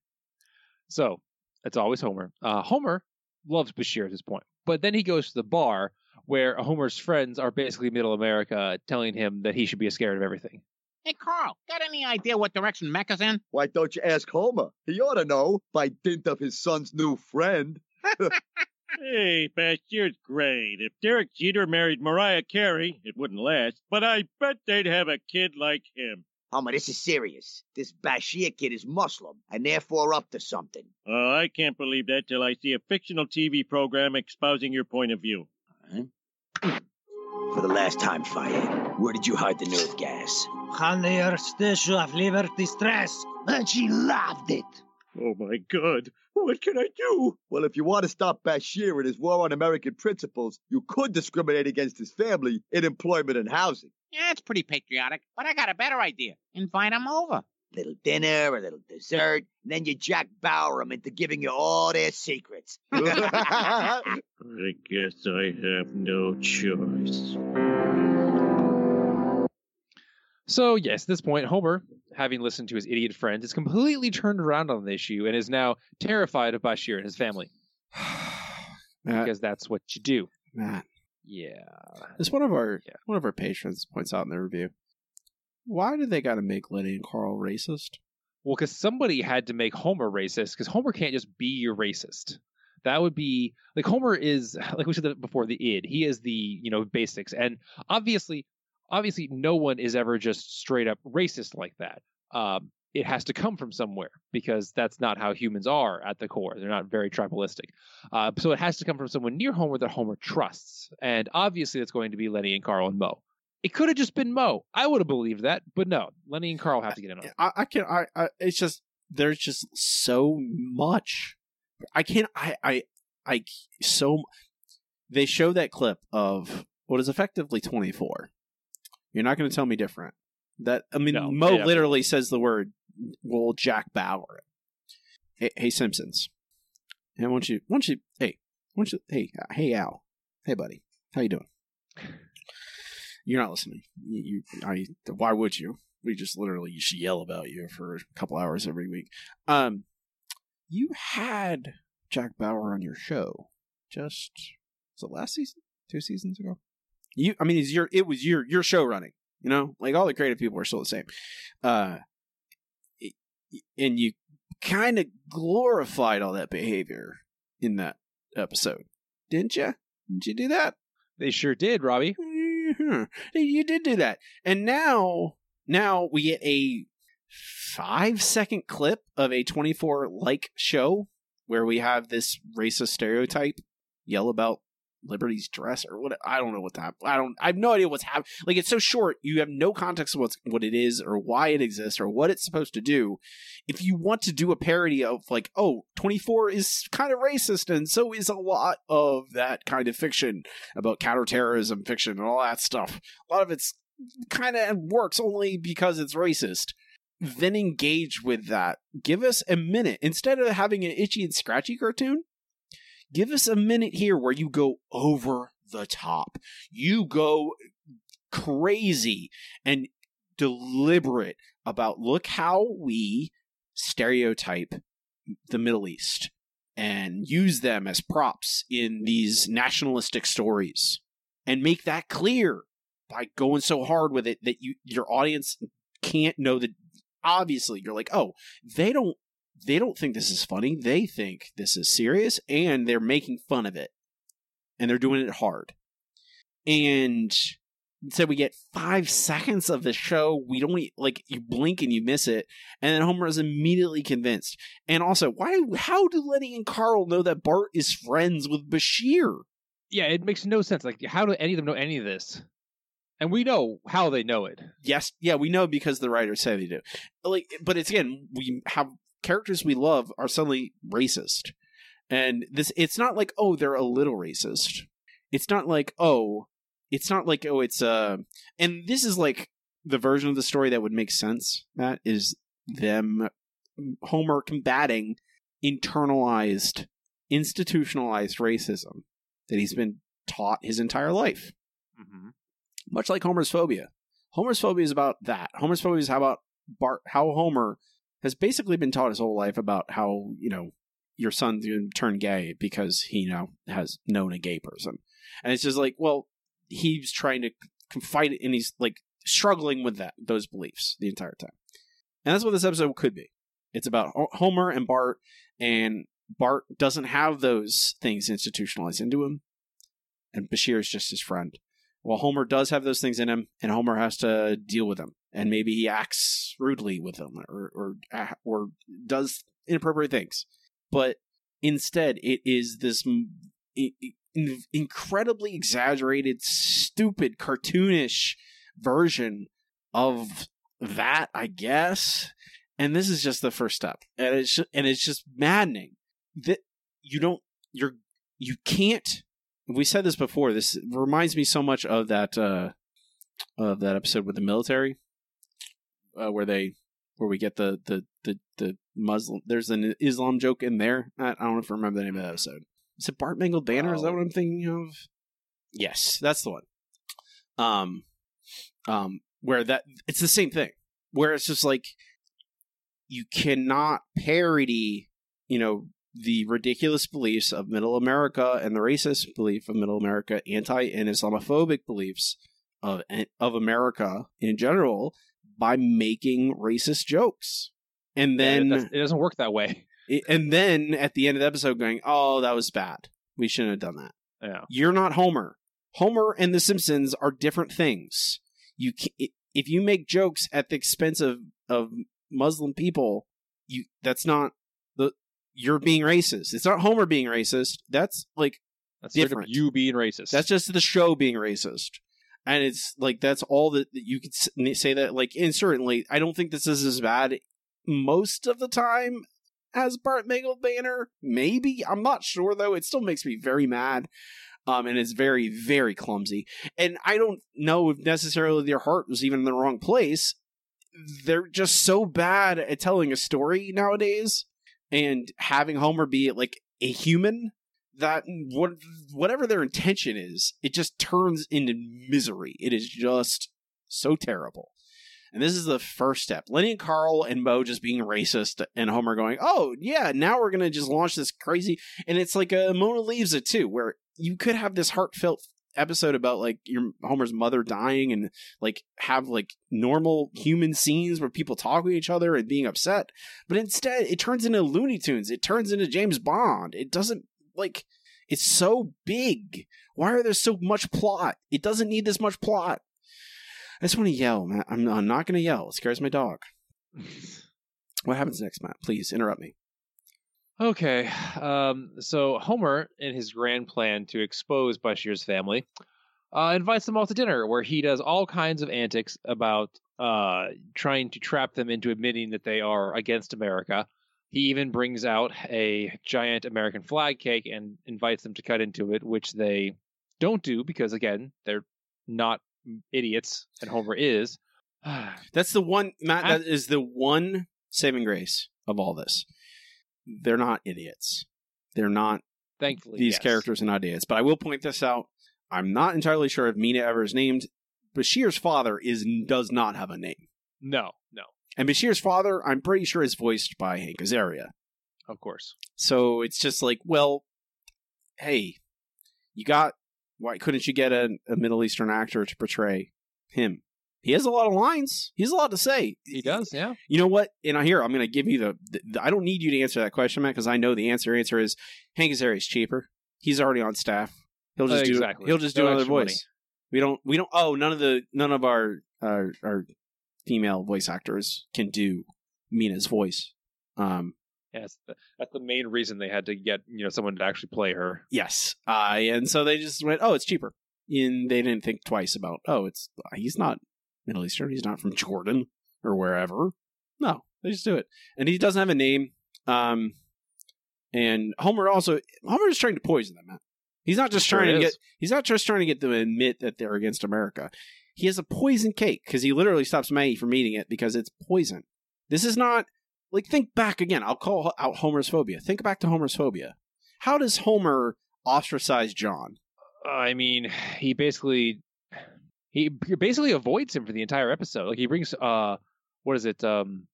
So it's always Homer. Uh, Homer loves Bashir at this point, but then he goes to the bar where Homer's friends are basically Middle America, telling him that he should be scared of everything. Hey, Carl, got any idea what direction Mecca's in? Why don't you ask Homer? He ought to know by dint of his son's new friend. Hey, Bashir's great. If Derek Jeter married Mariah Carey, it wouldn't last, but I bet they'd have a kid like him. Homer, this is serious. This Bashir kid is Muslim, and therefore up to something. Oh, I can't believe that till I see a fictional TV program espousing your point of view. For the last time, Fayed, where did you hide the nerve gas? On the station of Liberty Stress. And she loved it. Oh my god, what can I do? Well, if you want to stop Bashir and his war on American principles, you could discriminate against his family in employment and housing. Yeah, it's pretty patriotic, but I got a better idea. Invite him over. Little dinner, a little dessert, and then you Jack Bauer them into giving you all their secrets. I guess I have no choice. So, yes, at this point, Homer, having listened to his idiot friends, is completely turned around on the issue and is now terrified of Bashir and his family. Matt, because that's what you do. Matt, Yeah. as one of our one of our patrons points out in the review, why do they got to make Lenny and Carl racist? Well, because somebody had to make Homer racist, because Homer can't just be your racist. That would be like Homer is like we said before the id. He is the you know basics, and obviously, obviously, no one is ever just straight up racist like that. Um, it has to come from somewhere because that's not how humans are at the core. They're not very tribalistic. Uh, so it has to come from someone near Homer that Homer trusts, and obviously, that's going to be Lenny and Carl and Moe. It could have just been Moe. I would have believed that, but no. Lenny and Carl have to get in on it. I, I can I, I it's just there's just so much. I can't I I I so they show that clip of what is effectively 24. You're not going to tell me different. That I mean No, Moe yeah. literally says the word Well, Jack Bauer. Hey, hey Simpsons. And why don't you why don't you hey, why don't you hey uh, hey Al. Hey buddy. How you doing? You're not listening. You, you I why would you? We just literally to yell about you for a couple hours every week. Um, you had Jack Bauer on your show just was it last season, two seasons ago. You, I mean, it's your it was your your show running. You know, like all the creative people are still the same. Uh, it- and you kind of glorified all that behavior in that episode, didn't you? Didn't you do that? They sure did, Robbie. Mhm. You did do that. And now, now we get a five second clip of a 24 like show where we have this racist stereotype yell about Liberty's dress or what. I don't know what that. I don't. I have no idea what's happening. Like it's so short. You have no context of what's what it is or why it exists or what it's supposed to do. If you want to do a parody of like, oh, 24 is kind of racist and so is a lot of that kind of fiction about counterterrorism fiction and all that stuff. A lot of it's kind of works only because it's racist. Then engage with that. Give us a minute instead of having an itchy and scratchy cartoon. Give us a minute here where you go over the top. You go crazy and deliberate about look how we stereotype the Middle East and use them as props in these nationalistic stories and make that clear by going so hard with it that you your audience can't know that obviously you're like oh they don't they don't think this is funny. They think this is serious and they're making fun of it. And they're doing it hard. And so we get five seconds of the show. We don't like you blink and you miss it. And then homer is immediately convinced. And also why how do lenny and carl know that bart is friends with bashir? Yeah, it makes no sense. Like, how do any of them know any of this? And we know how they know it. yes. Yeah we know because the writers say they do. Like but it's again we have characters we love are suddenly racist and this it's not like oh they're a little racist it's not like oh it's not like oh it's uh and this is like the version of the story that would make sense matt is them homer combating internalized institutionalized racism that he's been taught his entire life Mm-hmm. much like Homer's phobia. Homer's phobia is about that. Homer's phobia is how about Bart, how Homer has basically been taught his whole life about how you know your son's going to turn gay because he now has known a gay person, and it's just like, well, he's trying to it, and he's like struggling with that those beliefs the entire time, and that's what this episode could be. It's about Homer and Bart, and Bart doesn't have those things institutionalized into him, and Bashir is just his friend. Well, Homer does have those things in him, and Homer has to deal with them, and maybe he acts rudely with them, or or or does inappropriate things. But instead, it is this incredibly exaggerated, stupid, cartoonish version of that, I guess. And this is just the first step, and it's ju- and it's just maddening that you don't you're you can't we said this before. This reminds me so much of that uh, of that episode with the military, uh, where they where we get the the the the Muslim. There's an Islam joke in there. I, I don't know if I remember the name of the episode. Is it Bart Mangled Banner? Is that Oh. what I'm thinking of? Yes, that's the one. Um, um, where that it's the same thing. Where it's just like you cannot parody, you know, the ridiculous beliefs of Middle America and the racist belief of Middle America, anti and Islamophobic beliefs of of America in general by making racist jokes. And then it, does- doesn't work that way. it- and then at the end of the episode going, "Oh, that was bad. We shouldn't have done that." Yeah. You're not Homer. Homer and The Simpsons are different things. You can, if you make jokes at the expense of of Muslim people, you that's not the you're being racist. It's not Homer being racist. That's like That's different. you being racist. That's just the show being racist. And it's like that's all that that you could say that like and certainly I don't think this is as bad most of the time as Bart Mangled Banner. Maybe I'm not sure though. It still makes me very mad. Um, and it's very very clumsy. And I don't know if necessarily their heart was even in the wrong place. They're just so bad at telling a story nowadays, and having Homer be like a human that what whatever their intention is, it just turns into misery. It is just so terrible. And this is the first step. Lenny and Carl and Moe just being racist, and Homer going, "Oh yeah, now we're gonna just launch this crazy." And it's like a Mona leaves it too, where you could have this heartfelt episode about like your Homer's mother dying, and like have like normal human scenes where people talk with each other and being upset. But instead, it turns into Looney Tunes. It turns into James Bond. It doesn't like it's so big. Why are there so much plot? It doesn't need this much plot. I just want to yell, Matt. I'm, I'm not going to yell. It scares my dog. what happens next, Matt? Please interrupt me. Okay, um, so Homer, in his grand plan to expose Bashir's family, uh, invites them all to dinner, where he does all kinds of antics about uh, trying to trap them into admitting that they are against America. He even brings out a giant American flag cake and invites them to cut into it, which they don't do because, again, they're not idiots, and Homer is. That's the one, Matt. Ah. That is the one saving grace of all this. They're not idiots. They're not. Thankfully, these yes. characters are not idiots. But I will point this out. I'm not entirely sure if Mina ever is named. Bashir's father is does not have a name, No, no, and Bashir's father, I'm pretty sure, is voiced by Hank Azaria. of course. So it's just like, well, hey, you got why couldn't you get a, a Middle Eastern actor to portray him? He has a lot of lines. He has a lot to say. He does, yeah. You know what? And here I'm going to give you the, the, the- I don't need you to answer that question, Matt, because I know the answer. Answer is Hank Azaria is cheaper. He's already on staff. He'll just do. Exactly. He'll just do No another voice. money. We don't. We don't. Oh, none of the none of our our, our female voice actors can do Mina's voice. Um, Yeah, that's the, main reason they had to get you know someone to actually play her. Yes. Uh, and so they just went, oh, it's cheaper. And they didn't think twice about, oh, it's he's not Middle Eastern. He's not from Jordan or wherever. No, they just do it. And he doesn't have a name. Um, and Homer also, Homer is trying to poison them. He's not just Sure trying to is. get, he's not just trying to get them to admit that they're against America. He has a poison cake because he literally stops Maggie from eating it because it's poison. This is not, like, think back again. I'll call out Homer's phobia. Think back to Homer's phobia. How does Homer ostracize John? I mean, he basically he basically avoids him for the entire episode. Like he brings uh what is it um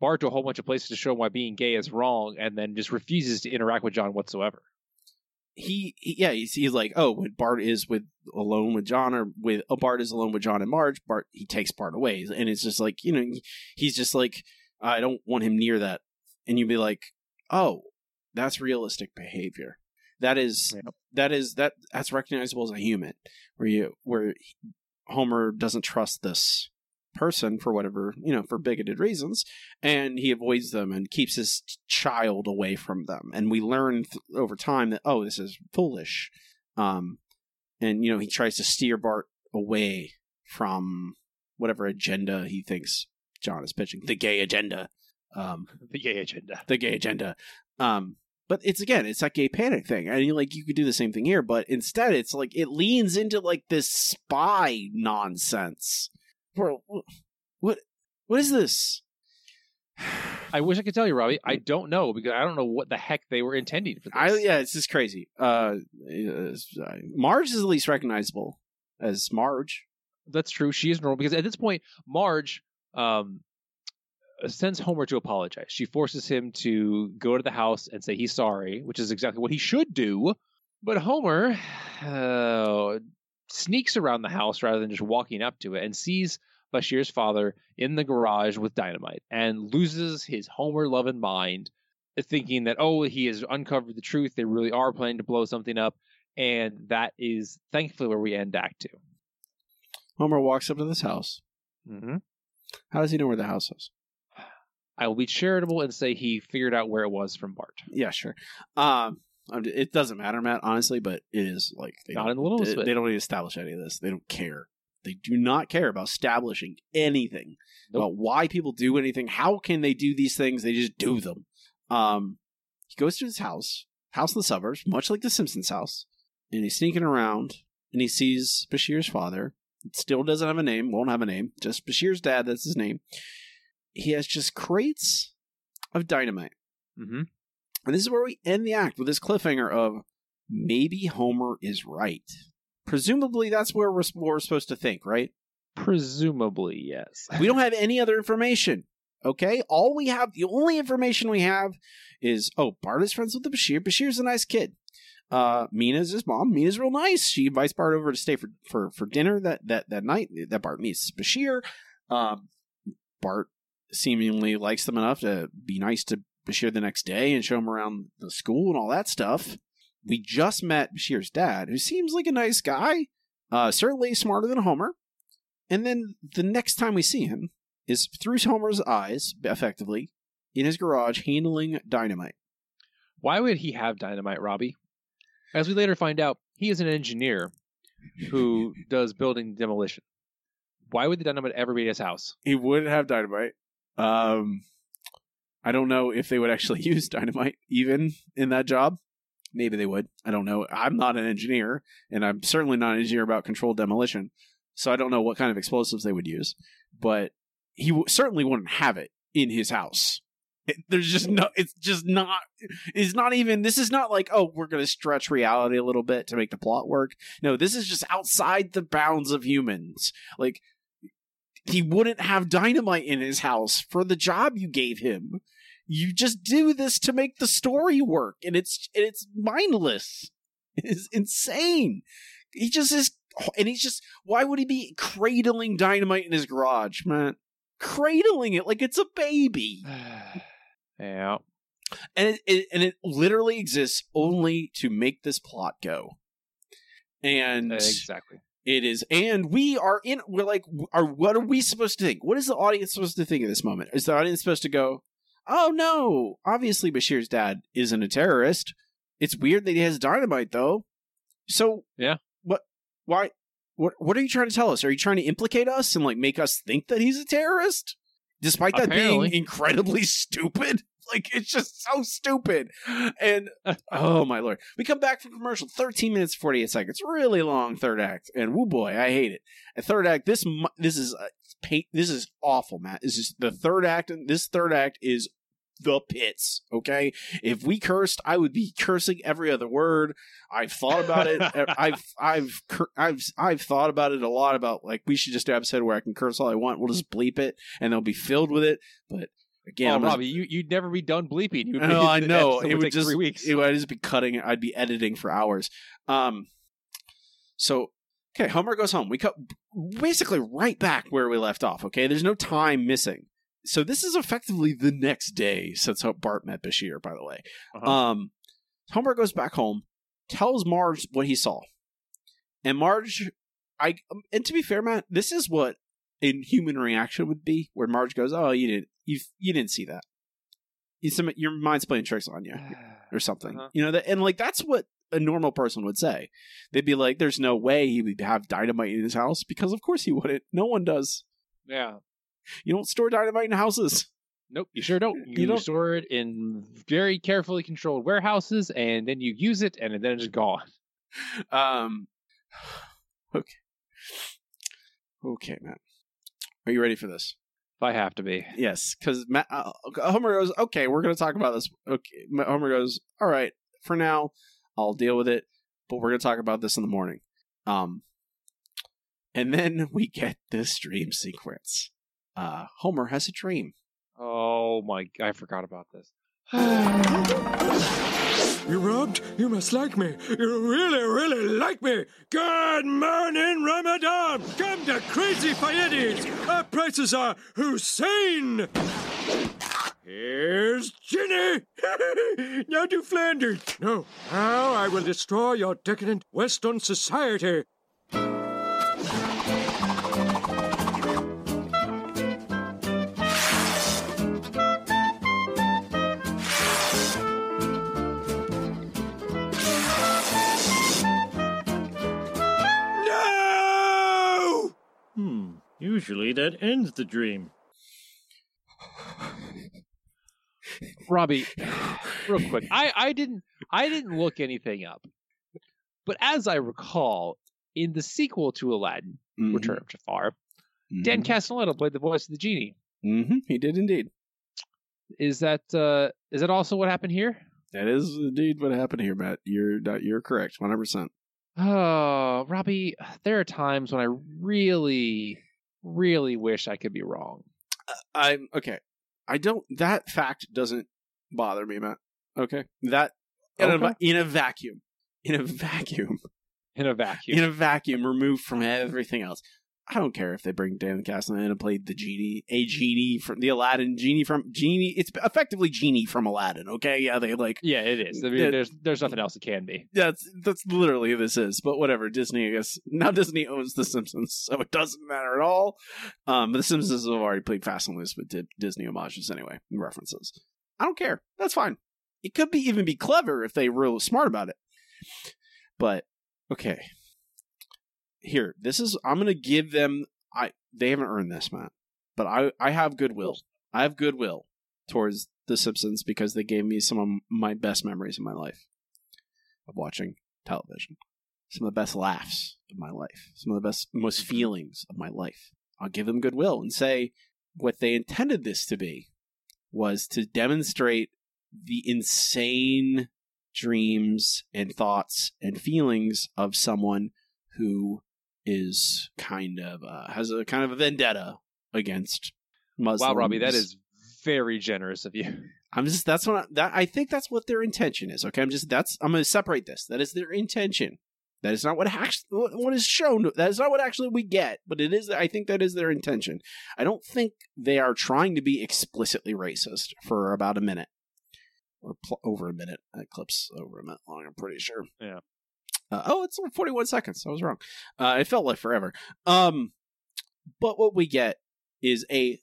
Bart to a whole bunch of places to show why being gay is wrong, and then just refuses to interact with John whatsoever. He, he yeah, he's, he's like, oh, when Bart is with alone with John, or with oh, Bart is alone with John and Marge, Bart he takes Bart away, and it's just like you know, he's just like, I don't want him near that, and you'd be like, oh, that's realistic behavior. That is that is that that's recognizable as a human, where you where Homer doesn't trust this person for whatever you know for bigoted reasons and he avoids them and keeps his child away from them. And we learn th- over time that oh this is foolish. Um and you know he tries to steer bart away from whatever agenda he thinks john is pitching. The gay agenda. Um The gay agenda. the gay agenda. Um but it's again it's that gay panic thing. And you like you could do the same thing here but instead it's like it leans into like this spy nonsense bro what what is this I wish I could tell you, Robbie. I don't know because I don't know what the heck they were intending for this. I yeah, it's just crazy. Uh, uh, Marge is the least recognizable as Marge. That's true. She is normal because at this point, Marge um, sends Homer to apologize. She forces him to go to the house and say he's sorry, which is exactly what he should do. But Homer uh, sneaks around the house rather than just walking up to it and sees Bashir's father in the garage with dynamite and loses his Homer loving mind, thinking that, oh, he has uncovered the truth. They really are planning to blow something up. And that is thankfully where we end Act Two. Homer walks up to this house. Mm-hmm. How does he know where the house is? I will be charitable and say he figured out where it was from Bart. Yeah, sure. Um, it doesn't matter, Matt, honestly, but it is like they Not don't- in the littlest they, bit. they don't need to establish any of this. They don't care. They do not care about establishing anything about why people do anything. How can they do these things? They just do them. Um, he goes to his house, house in the suburbs, much like the Simpsons house, and he's sneaking around and he sees Bashir's father. Still doesn't have a name, won't have a name. Just Bashir's dad. That's his name. He has just crates of dynamite. Mm-hmm. And this is where we end the act with this cliffhanger of maybe Homer is right. Presumably, that's where we're, we're supposed to think, right? Presumably, yes. We don't have any other information. Okay, all we have, the only information we have is oh, Bart is friends with the Bashir. Bashir's a nice kid. Uh, Mina's his mom. Mina's real nice. She invites Bart over to stay for for for dinner that that that night. That Bart meets Bashir. Um, Bart seemingly likes them enough to be nice to Bashir the next day and show him around the school and all that stuff. We just met Bashir's dad, who seems like a nice guy, uh, certainly smarter than Homer. And then the next time we see him is through Homer's eyes, effectively, in his garage handling dynamite. Why would he have dynamite, Robbie? As we later find out, he is an engineer who does building demolition. Why would the dynamite ever be at his house? He would have dynamite. Um, I don't know if they would actually use dynamite even in that job. Maybe they would. I don't know. I'm not an engineer, and I'm certainly not an engineer about controlled demolition. So I don't know what kind of explosives they would use. But he w- certainly wouldn't have it in his house. It- there's just no. It's just not. It's not even. This is not like oh, we're going to stretch reality a little bit to make the plot work. No, this is just outside the bounds of humans. Like he wouldn't have dynamite in his house for the job you gave him. You just do this to make the story work, and it's and it's mindless. It's insane. He just is, and he's just. Why would he be cradling dynamite in his garage, man? Cradling it like it's a baby. Yeah. and it, it and it literally exists only to make this plot go. And Exactly. it is, and we are in. We're like, are what are we supposed to think? What is the audience supposed to think at this moment? Is the audience supposed to go, "Oh no, obviously Bashir's dad isn't a terrorist. It's weird that he has dynamite, though." So yeah, what? Why? What? What are you trying to tell us? Are you trying to implicate us and like make us think that he's a terrorist, despite that Apparently. being incredibly stupid? Like it's just so stupid. And oh my lord, we come back from commercial, thirteen minutes forty eight seconds, really long third act, and woo boy, I hate it. And third act, this this is uh, paint. This is awful, Matt. This is the third act. and This third act is the pits. Okay, if we cursed, I would be cursing every other word. I've thought about it. I've I've I've I've thought about it a lot. About like we should just do episode where I can curse all I want. We'll just bleep it, and they'll be filled with it. But again, oh, I'm Robbie, you, you'd never be done bleeping. You'd be, no, I know it would take just three weeks. It would just be cutting. I'd be editing for hours. Um, so okay, Homer goes home. We cut basically right back where we left off. Okay, there's no time missing. So this is effectively the next day since Bart met Bashir. By the way, Uh-huh. um, Homer goes back home, tells Marge what he saw, and Marge, I and to be fair, Matt, this is what a human reaction would be, where Marge goes, "Oh, you didn't, you you didn't see that." You some your mind's playing tricks on you, or something. Uh-huh. You know that, and like that's what a normal person would say. They'd be like, "There's no way he would have dynamite in his house," because of course he wouldn't. No one does. Yeah. You don't store dynamite in houses. Nope, you sure don't. You, don't- store it in very carefully controlled warehouses, and then you use it, and then it's gone. Um. Okay. Okay, Matt. Are you ready for this? If I have to be. Yes, because uh, Homer goes, "Okay, we're going to talk about this." Okay, Homer goes, "All right, for now, I'll deal with it, but we're going to talk about this in the morning." Um, and then we get this dream sequence. Uh, Homer has a dream. Oh my! I forgot about this. You robbed? You must like me. You really, really like me. Good morning, Ramadan. Come to Crazy Fayettes. Our prices are Hussein. Here's Ginny. now to Flanders. No, now I will destroy your decadent Western society. No! Hmm. Usually that ends the dream. Robbie, real quick. I, I didn't I didn't look anything up. But as I recall, in the sequel to Aladdin, Return of Jafar, Dan Castellaneta played the voice of the genie. Mm-hmm. He did indeed. Is that uh is that also what happened here? That is indeed what happened here, Matt. You're you're correct, one hundred percent. Oh, Robbie, there are times when I really, really wish I could be wrong. I'm okay. I don't. That fact doesn't bother me, Matt. Okay, that in, Okay. A, in a vacuum, in a vacuum, In a vacuum. in a vacuum, removed from everything else. I don't care if they bring Dan Castellaneta and played the genie, a genie from the Aladdin genie from genie. It's effectively genie from Aladdin. Okay, yeah, they like yeah, it is. I mean, Yeah. there's there's nothing else it can be. that's that's literally who this is. But whatever, Disney. I guess now Disney owns The Simpsons, so it doesn't matter at all. Um, but The Simpsons have already played fast and loose with Disney homages anyway, references. I don't care. That's fine. It could be even be clever if they were smart about it. But okay, here. This is. I'm gonna give them. I they haven't earned this, Matt. But I I have goodwill. I have goodwill towards The Simpsons because they gave me some of my best memories in my life of watching television. Some of the best laughs of my life. Some of the best, most feelings of my life. I'll give them goodwill and say what they intended this to be was to demonstrate the insane dreams and thoughts and feelings of someone who is kind of uh, has a kind of a vendetta against Muslims. Wow, Robbie, that is very generous of you. I'm just that's what I, that I think that's what their intention is. Okay, I'm just that's I'm going to separate this. That is their intention. That is not what what is shown. That is not what actually we get. But it is. I think that is their intention. I don't think they are trying to be explicitly racist for about a minute or pl- over a minute. That clip's over a minute long. I'm pretty sure. Yeah. Uh, oh, it's 41 seconds. I was wrong. Uh, it felt like forever. Um, but what we get is a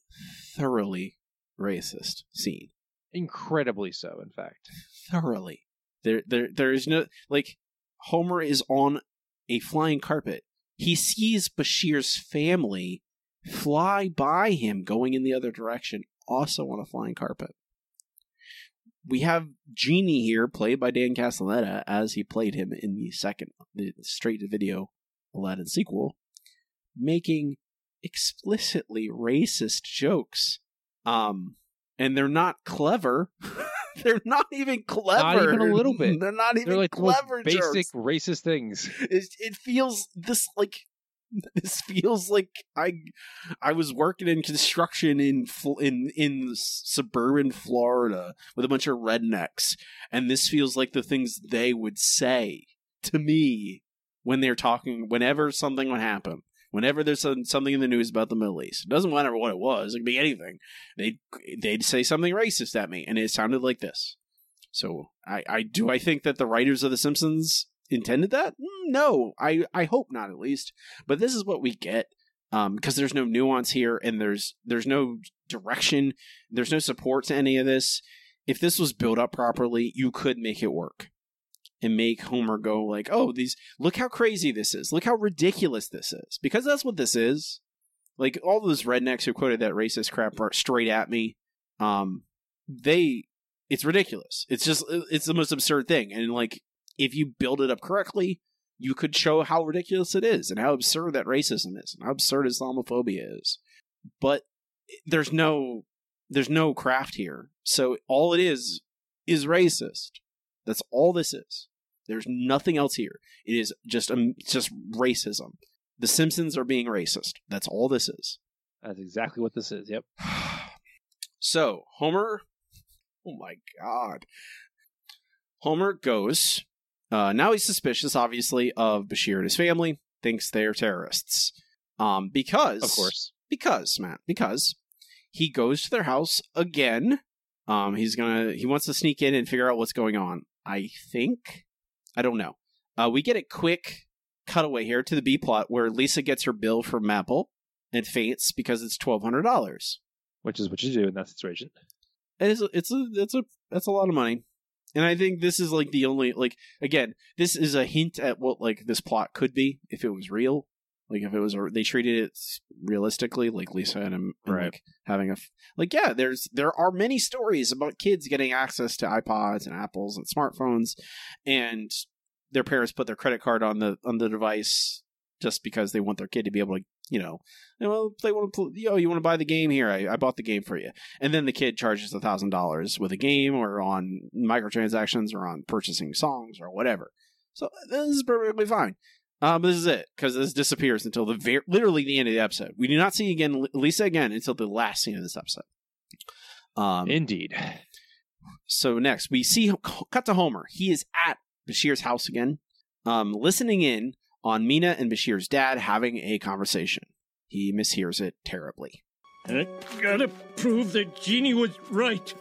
thoroughly racist scene. Incredibly so, in fact. Thoroughly. There, there, there is no like. Homer is on a flying carpet. He sees Bashir's family fly by him, going in the other direction, also on a flying carpet. We have Genie here, played by Dan Castellaneta, as he played him in the second, the straight to video Aladdin sequel, making explicitly racist jokes. Um, and they're not clever. they're not even clever. Not even a little bit. They're not even They're like clever basic racist things. It, it feels this like this feels like I I was working in construction in in in suburban Florida with a bunch of rednecks, and this feels like the things they would say to me when they're talking. Whenever something would happen, whenever there's some, something in the news about the Middle East, it doesn't matter what it was. It could be anything. They they'd say something racist at me, and it sounded like this. So I, I do I think that the writers of The Simpsons intended that? Mm, No, I I hope not at least. But this is what we get um because there's no nuance here and there's there's no direction, there's no support to any of this. If this was built up properly, you could make it work. And make Homer go like, "Oh, these look how crazy this is. Look how ridiculous this is." Because that's what this is. Like all those rednecks who quoted that racist crap straight at me. Um they it's ridiculous. It's just it's the most absurd thing. And like if you build it up correctly, you could show how ridiculous it is and how absurd that racism is and how absurd Islamophobia is. But there's no there's no craft here. So all it is is racist. That's all this is. There's nothing else here. It is just um, just racism. The Simpsons are being racist. That's all this is. That's exactly what this is. Yep. So Homer, oh my god, Homer goes. Uh, now he's suspicious, obviously, of Bashir and his family. Thinks they're terrorists. Um, because Of course. because Matt, because he goes to their house again. Um, he's gonna he wants to sneak in and figure out what's going on. I think I don't know. Uh, we get a quick cutaway here to the B plot where Lisa gets her bill from Mapple and faints because it's twelve hundred dollars. Which is what you do in that situation. It's it's a it's a that's a lot of money, and I think this is like the only like again this is a hint at what like this plot could be if it was real. Like if it was a, they treated it realistically, like Lisa and him, and Right. like having a like yeah, there's there are many stories about kids getting access to iPods and Apples and smartphones, and their parents put their credit card on the on the device just because they want their kid to be able to you know well they want to yo you want to buy the game here? I, I bought the game for you. And then the kid charges a thousand dollars with a game or on microtransactions or on purchasing songs or whatever. So this is perfectly fine um this is it because this disappears until the very literally the end of the episode we do not see again lisa again until the last scene of this episode um Indeed. so next we see cut to Homer. He is at Bashir's house again, um, listening in on Mina and Bashir's dad having a conversation. He mishears it terribly. I gotta prove that Genie was right.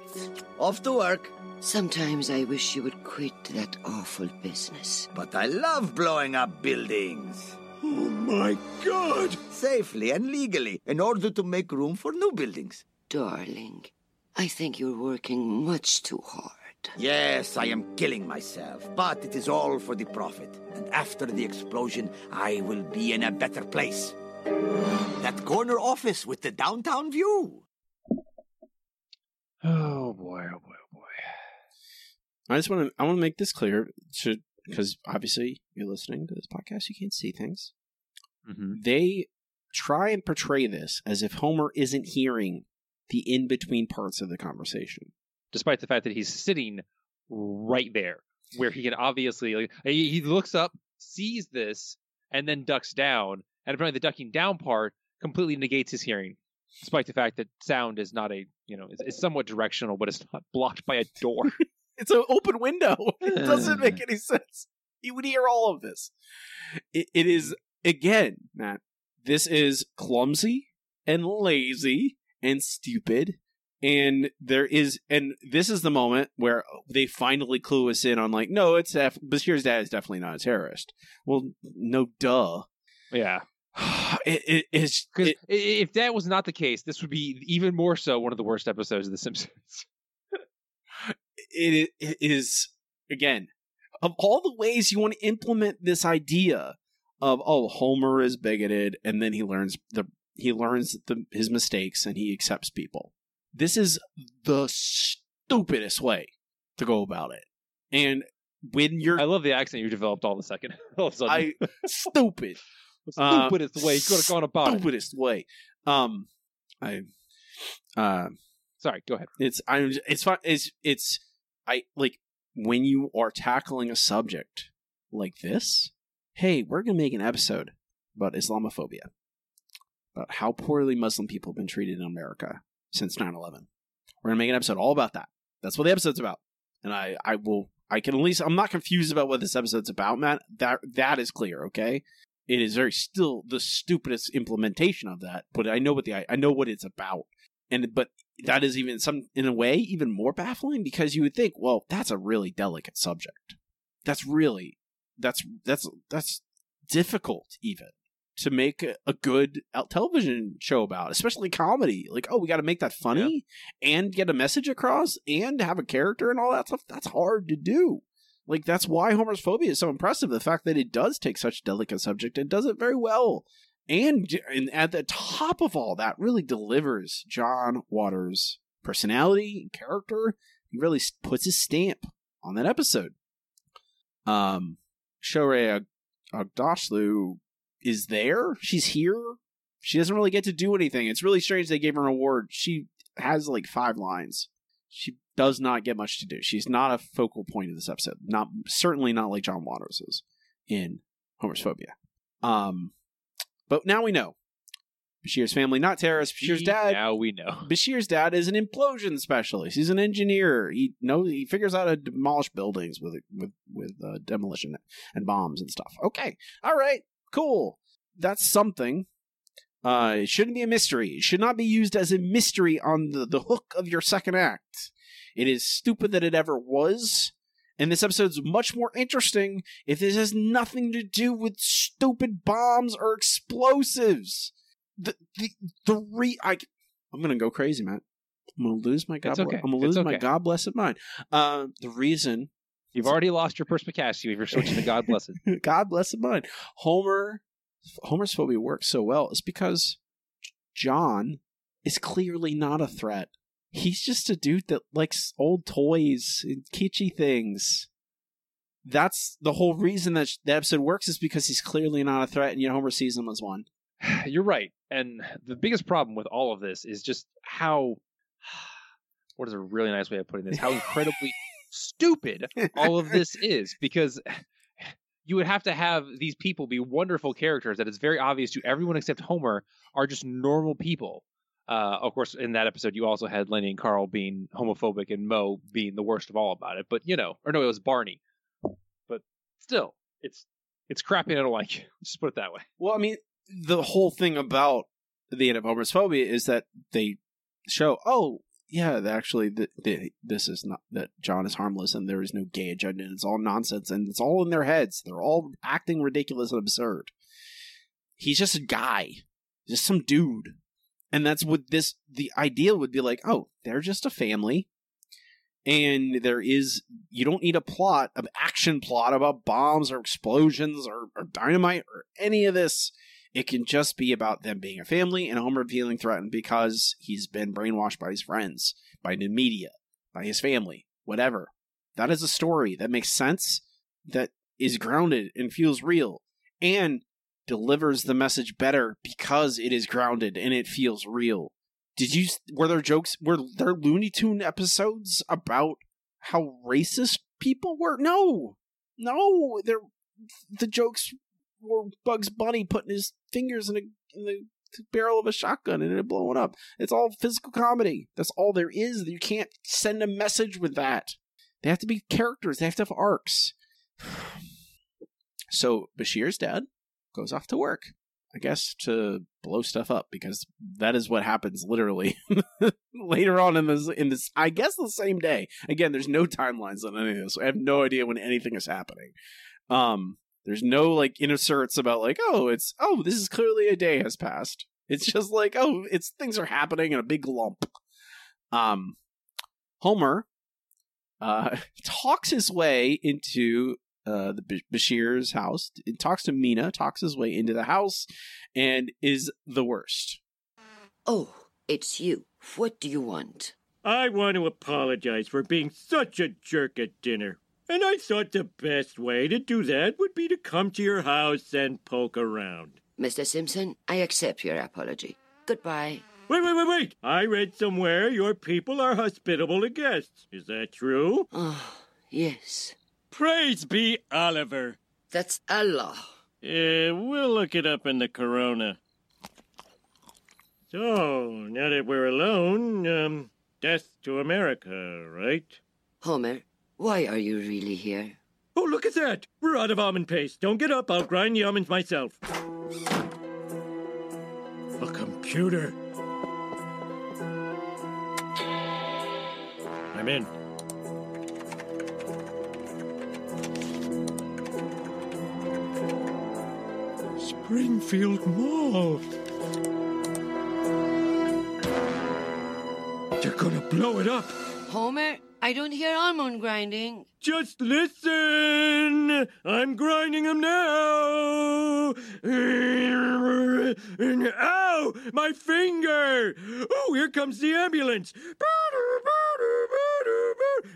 Off to work. Sometimes I wish you would quit that awful business. But I love blowing up buildings. Oh my god! Safely and legally, in order to make room for new buildings. Darling, I think you're working much too hard. Yes, I am killing myself, but it is all for the profit. And after the explosion, I will be in a better place. That corner office with the downtown view. Oh boy, oh boy, oh boy. I just want to I want to make this clear to because obviously you're listening to this podcast, you can't see things. Mm-hmm. They try and portray this as if Homer isn't hearing the in between parts of the conversation. Despite the fact that he's sitting right there, where he can obviously like, he, he looks up, sees this, and then ducks down, and apparently the ducking down part completely negates his hearing. Despite the fact that sound is not a you know it's, it's somewhat directional, but it's not blocked by a door. It's an open window. It doesn't make uh. any sense. He would hear all of this. It, it is again, Matt. This is clumsy and lazy and stupid. And there is, and this is the moment where they finally clue us in on, like, no, it's def- Bashir's dad is definitely not a terrorist. Well, no, duh. yeah, It, it is it- if that was not the case, this would be even more so one of the worst episodes of The Simpsons. it, it is again of all the ways you want to implement this idea of oh Homer is bigoted and then he learns the he learns the, his mistakes and he accepts people. This is the stupidest way to go about it. And when you're I love the accent you developed all of a second. all of a sudden, I stupid uh, stupidest way you could have gone about it. stupidest way. Um I uh Sorry, go ahead. it's I'm it's fine. it's it's I like when you are tackling a subject like this, hey, we're gonna make an episode about Islamophobia. About how poorly Muslim people have been treated in America since 9-11. We're gonna make an episode all about that. That's what the episode's about. And I, I will I can at least I'm not confused about what this episode's about, Matt. That that is clear, okay? It is very still the stupidest implementation of that, but I know what the I know what it's about. And but that is even some in a way even more baffling because you would think, well, that's a really delicate subject. That's really that's that's that's difficult even to make a, a good television show about, especially comedy. Like, oh, we got to make that funny and get a message across and have a character and all that stuff. That's hard to do. Like that's why Homer's phobia is so impressive. The fact that it does take such a delicate subject and does it very well. And, and at the top of all that, really delivers John Waters' personality and character. He really puts his stamp on that episode. Um, Shohreh Aghdashloo is there. She's here She doesn't really get to do anything. It's really strange they gave her an award. She has like five lines. She does not get much to do. She's not a focal point of this episode. Not certainly not like John Waters is in Homer's Phobia. Um, but now we know Bashir's family not terrorists. Bashir's dad. Now we know. Bashir's dad is an implosion specialist. He's an engineer. He knows he figures out how to demolish buildings with with with uh, demolition and bombs and stuff. Okay, all right, cool. That's something. Uh, it shouldn't be a mystery. It should not be used as a mystery on the, the hook of your second act. It is stupid that it ever was. And this episode's much more interesting if this has nothing to do with stupid bombs or explosives. The the the re I I'm gonna go crazy, Matt. I'm gonna lose my god. Okay. I'm gonna lose my okay. god blessed mind. Uh, the reason You've already lost your perspicacity if you're switching to God blessed. God bless him mind. Homer Homer's phobia works so well is because John is clearly not a threat. He's just a dude that likes old toys and kitschy things. That's the whole reason that the episode works is because he's clearly not a threat, and yet Homer sees him as one. You're right. And the biggest problem with all of this is just how what is a really nice way of putting this? How incredibly stupid all of this is because you would have to have these people be wonderful characters that it's very obvious to everyone except Homer are just normal people. Uh, of course, in that episode, you also had Lenny and Carl being homophobic and Moe being the worst of all about it. But you know, or no, it was Barney. But still, it's it's crappy. I don't like. it. Just put it that way. Well, I mean, the whole thing about the end of Homer's phobia is that they show, oh, yeah, actually, the, the, this is not that John is harmless and there is no gay agenda. And it's all nonsense and it's all in their heads. They're all acting ridiculous and absurd. He's just a guy, just some dude, and that's what this. The ideal would be like, oh, they're just a family. And there is, you don't need a plot, an action plot about bombs or explosions or, or dynamite or any of this. It can just be about them being a family and Homer feeling threatened because he's been brainwashed by his friends, by the media, by his family, whatever. That is a story that makes sense, that is grounded and feels real, and delivers the message better because it is grounded and it feels real. Did you were there jokes were there Looney Tune episodes about how racist people were? No. No, they're the jokes were Bugs Bunny putting his fingers in, a, in the barrel of a shotgun and it blowing up. It's all physical comedy. That's all there is. You can't send a message with that. They have to be characters. They have to have arcs. So Bashir's dad goes off to work, I guess, to blow stuff up because that is what happens literally later on in this. In this, I guess the same day. Again, there's no timelines on any of this. I have no idea when anything is happening. Um, there's no like inserts about like, oh, it's oh, this is clearly a day has passed. It's just like, oh, it's things are happening in a big lump. Um, Homer uh, talks his way into uh, the B- Bashir's house. It talks to Mina, talks his way into the house, and is the worst. Oh, it's you. What do you want? I want to apologize for being such a jerk at dinner. And I thought the best way to do that would be to come to your house and poke around. Mr. Simpson, I accept your apology. Goodbye. Wait, wait, wait, wait! I read somewhere your people are hospitable to guests. Is that true? Oh, yes. Praise be Oliver. That's Allah. Yeah, we'll look it up in the Corona. So, now that we're alone, um, death to America, right? Homer, why are you really here? Oh, look at that! We're out of almond paste. Don't get up, I'll grind the almonds myself. A computer. I'm in. Springfield Mall. They're gonna blow it up. Homer, I don't hear almond grinding. Just listen! I'm grinding them now! Ow! My finger! Oh, here comes the ambulance!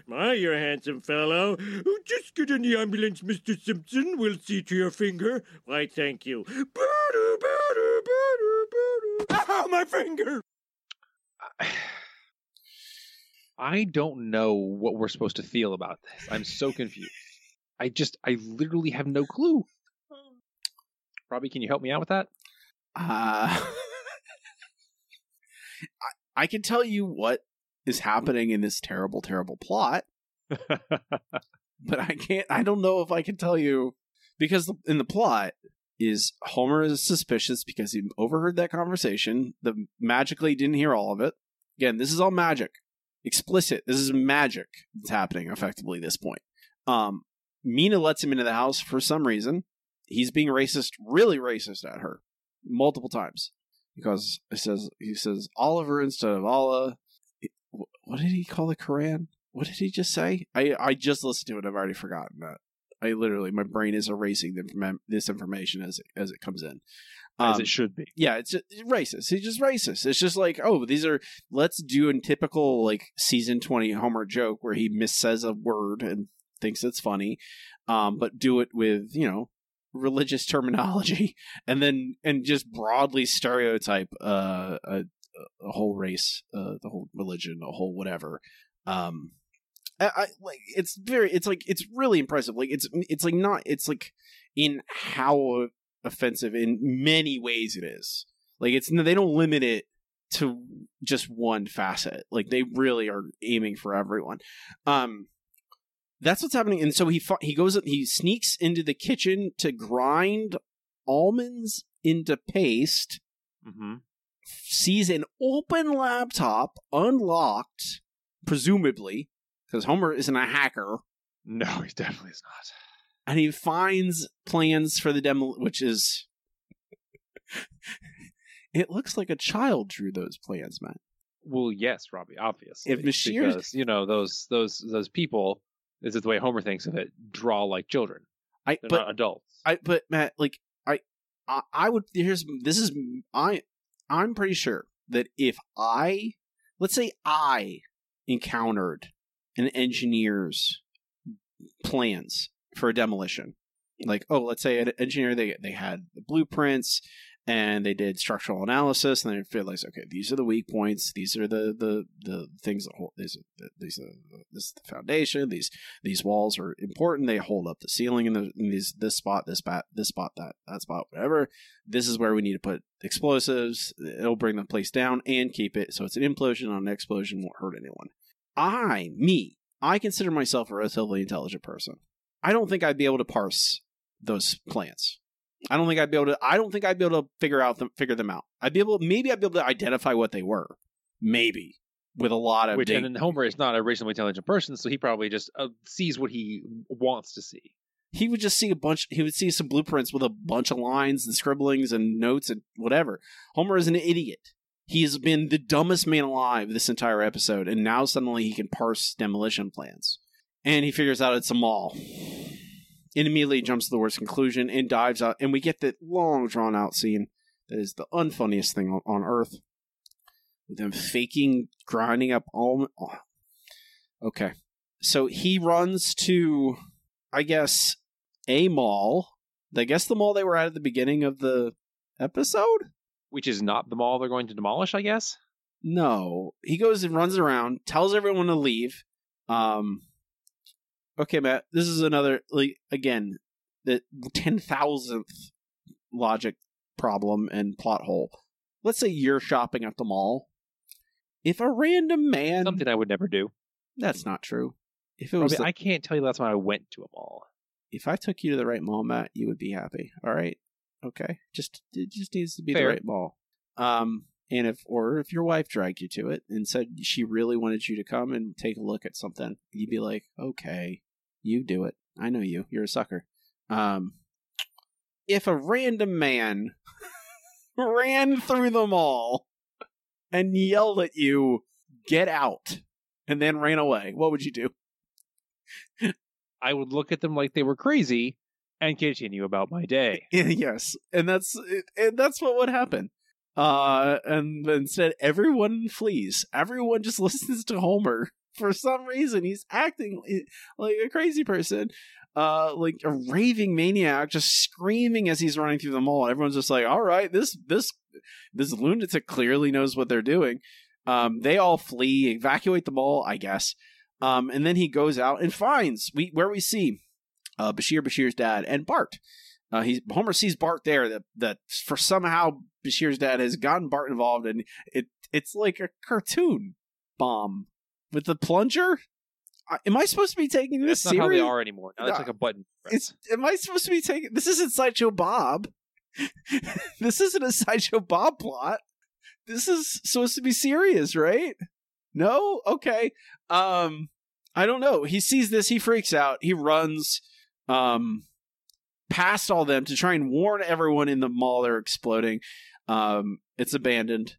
My, you're a handsome fellow. Oh, Just get in the ambulance, Mr. Simpson. We'll see to your finger. Why, thank you. Butter, butter, butter, butter. Ow, my finger. I don't know what we're supposed to feel about this. I'm so confused. I just, I literally have no clue. Robbie, can you help me out with that? Uh, I, I can tell you what is happening in this terrible, terrible plot, but I can't. I don't know if I can tell you because in the plot is Homer is suspicious because he overheard that conversation. The magically didn't hear all of it. Again, this is all magic, explicit. This is magic that's happening effectively at this point. Um, Mina lets him into the house for some reason. He's being racist, really racist at her multiple times because he says he says Oliver instead of Allah. What did he call the Quran? What did he just say? I I just listened to it. I've already forgotten that. I literally my brain is erasing the, this information as it, as it comes in. As it should be. Yeah, it's, it's racist. He's just racist. It's just like, oh, these are let's do a typical like season twenty Homer joke where he missays a word and thinks it's funny, um, but do it with you know religious terminology and then and just broadly stereotype uh, a, a whole race, uh, the whole religion, a whole whatever. Um, I, I like it's very it's like it's really impressive. Like it's it's like not it's like in how offensive in many ways it is. Like it's they don't limit it to just one facet. Like they really are aiming for everyone. Um that's what's happening and so he he goes he sneaks into the kitchen to grind almonds into paste. Mm-hmm. Sees an open laptop unlocked presumably because Homer isn't a hacker. No, he definitely is not. And he finds plans for the demo, which is. it looks like a child drew those plans, man. Well, yes, Robbie, obviously. If Bashir, because, you know, those those those people, this is the way Homer thinks of it, draw like children. I They're but not adults. I but Matt, like I, I I would here's this is I I'm pretty sure that if I let's say I encountered an engineer's plans for a demolition. Like, oh, let's say an engineer they they had the blueprints and they did structural analysis and they realized, okay, these are the weak points, these are the the the things that hold these are these are this is the foundation, these these walls are important, they hold up the ceiling in, the, in these this spot, this spot, this spot, that that spot, whatever. This is where we need to put explosives. It'll bring the place down and keep it so it's an implosion on an explosion won't hurt anyone. I, me, I consider myself a relatively intelligent person. I don't think I'd be able to parse those plans. I don't think I'd be able to. I don't think I'd be able to figure out them, figure them out. I'd be able, maybe I'd be able to identify what they were, maybe with a lot of. Which dig- and Homer is not a reasonably intelligent person, so he probably just uh, sees what he wants to see. he would just see a bunch. He would see some blueprints with a bunch of lines and scribblings and notes and whatever. Homer is an idiot. He has been the dumbest man alive this entire episode, and now suddenly he can parse demolition plans. And he figures out it's a mall. And immediately jumps to the worst conclusion and dives out. And we get that long, drawn out scene that is the unfunniest thing on, on earth. With them faking grinding up all. oh. Okay. So he runs to, I guess, a mall. I guess the mall they were at at the beginning of the episode? Which is not the mall they're going to demolish, I guess. No. He goes and runs around, tells everyone to leave. Um Okay, Matt, this is another like again, the 10,000th logic problem and plot hole. Let's say you're shopping at the mall. If a random man Something I would never do. That's not true. If it was the- I can't tell you last time I went to a mall. if I took you to the right mall, Matt, you would be happy. All right, okay. Just it just needs to be Fair. the right mall. Um, and if or if your wife dragged you to it and said she really wanted you to come and take a look at something, you'd be like, okay, you do it. I know you. You're a sucker. Um, if a random man ran through the mall and yelled at you, "Get out!" and then ran away, what would you do? I would look at them like they were crazy and continue about my day. yes, and that's and that's what would happen. Uh, and instead, everyone flees. Everyone just listens to Homer for some reason. He's acting like a crazy person, uh, like a raving maniac, just screaming as he's running through the mall. Everyone's just like, "All right, this this this lunatic clearly knows what they're doing. Um, they all flee, evacuate the mall, I guess. Um, and then he goes out and finds we where we see uh, Bashir, Bashir's dad, and Bart. Uh, he's Homer sees Bart there. That that for somehow Bashir's dad has gotten Bart involved, and it it's like a cartoon bomb with the plunger. I- Am I supposed to be taking this That's not how they are anymore. Now it's No. like a button. It's am I supposed to be taking this isn't Sideshow Bob. this isn't a Sideshow Bob plot. This is supposed to be serious, right? No? Okay. Um I don't know. He sees this, he freaks out, he runs um past all them to try and warn everyone in the mall they're exploding. Um it's abandoned.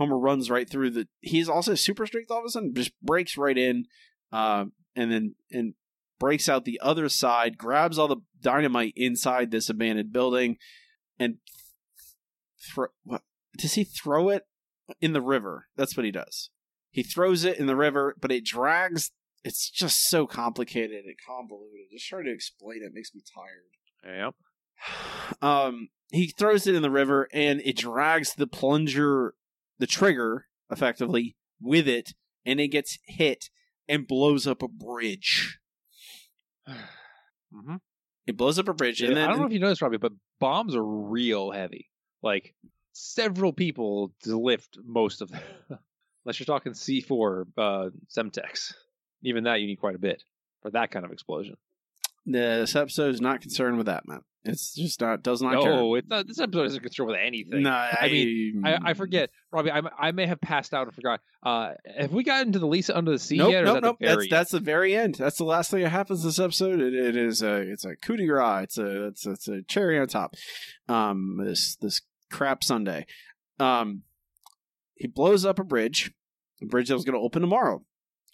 Homer runs right through the he's also super strength all of a sudden, just breaks right in, um, and then and breaks out the other side, grabs all the dynamite inside this abandoned building, and throw. What does he throw it in the river? That's what he does. He throws it in the river, but it drags. It's just so complicated and convoluted. Just trying to explain it makes me tired. Yep. Um, he throws it in the river, and it drags the plunger, the trigger, effectively with it, and it gets hit and blows up a bridge. Mm-hmm. It blows up a bridge, and then I don't know if you noticed, Robbie, but bombs are real heavy. Like several people to lift most of them, unless you're talking C4 uh, Semtex. Even that you need quite a bit for that kind of explosion. this episode is not concerned with that, man. It's just not does not care. No, it's not. This episode isn't concerned with anything. No, I, mean, I, I forget, Robbie. I, I may have passed out and forgot. Uh, have we gotten to the Lisa under the sea Nope, yet? nope, that nope. That's that's the very end. That's the last thing that happens this episode. It, it is a it's a coup de grace. It's a it's it's a cherry on top. Um, this this crap Sunday. Um, he blows up a bridge, a bridge that was going to open tomorrow.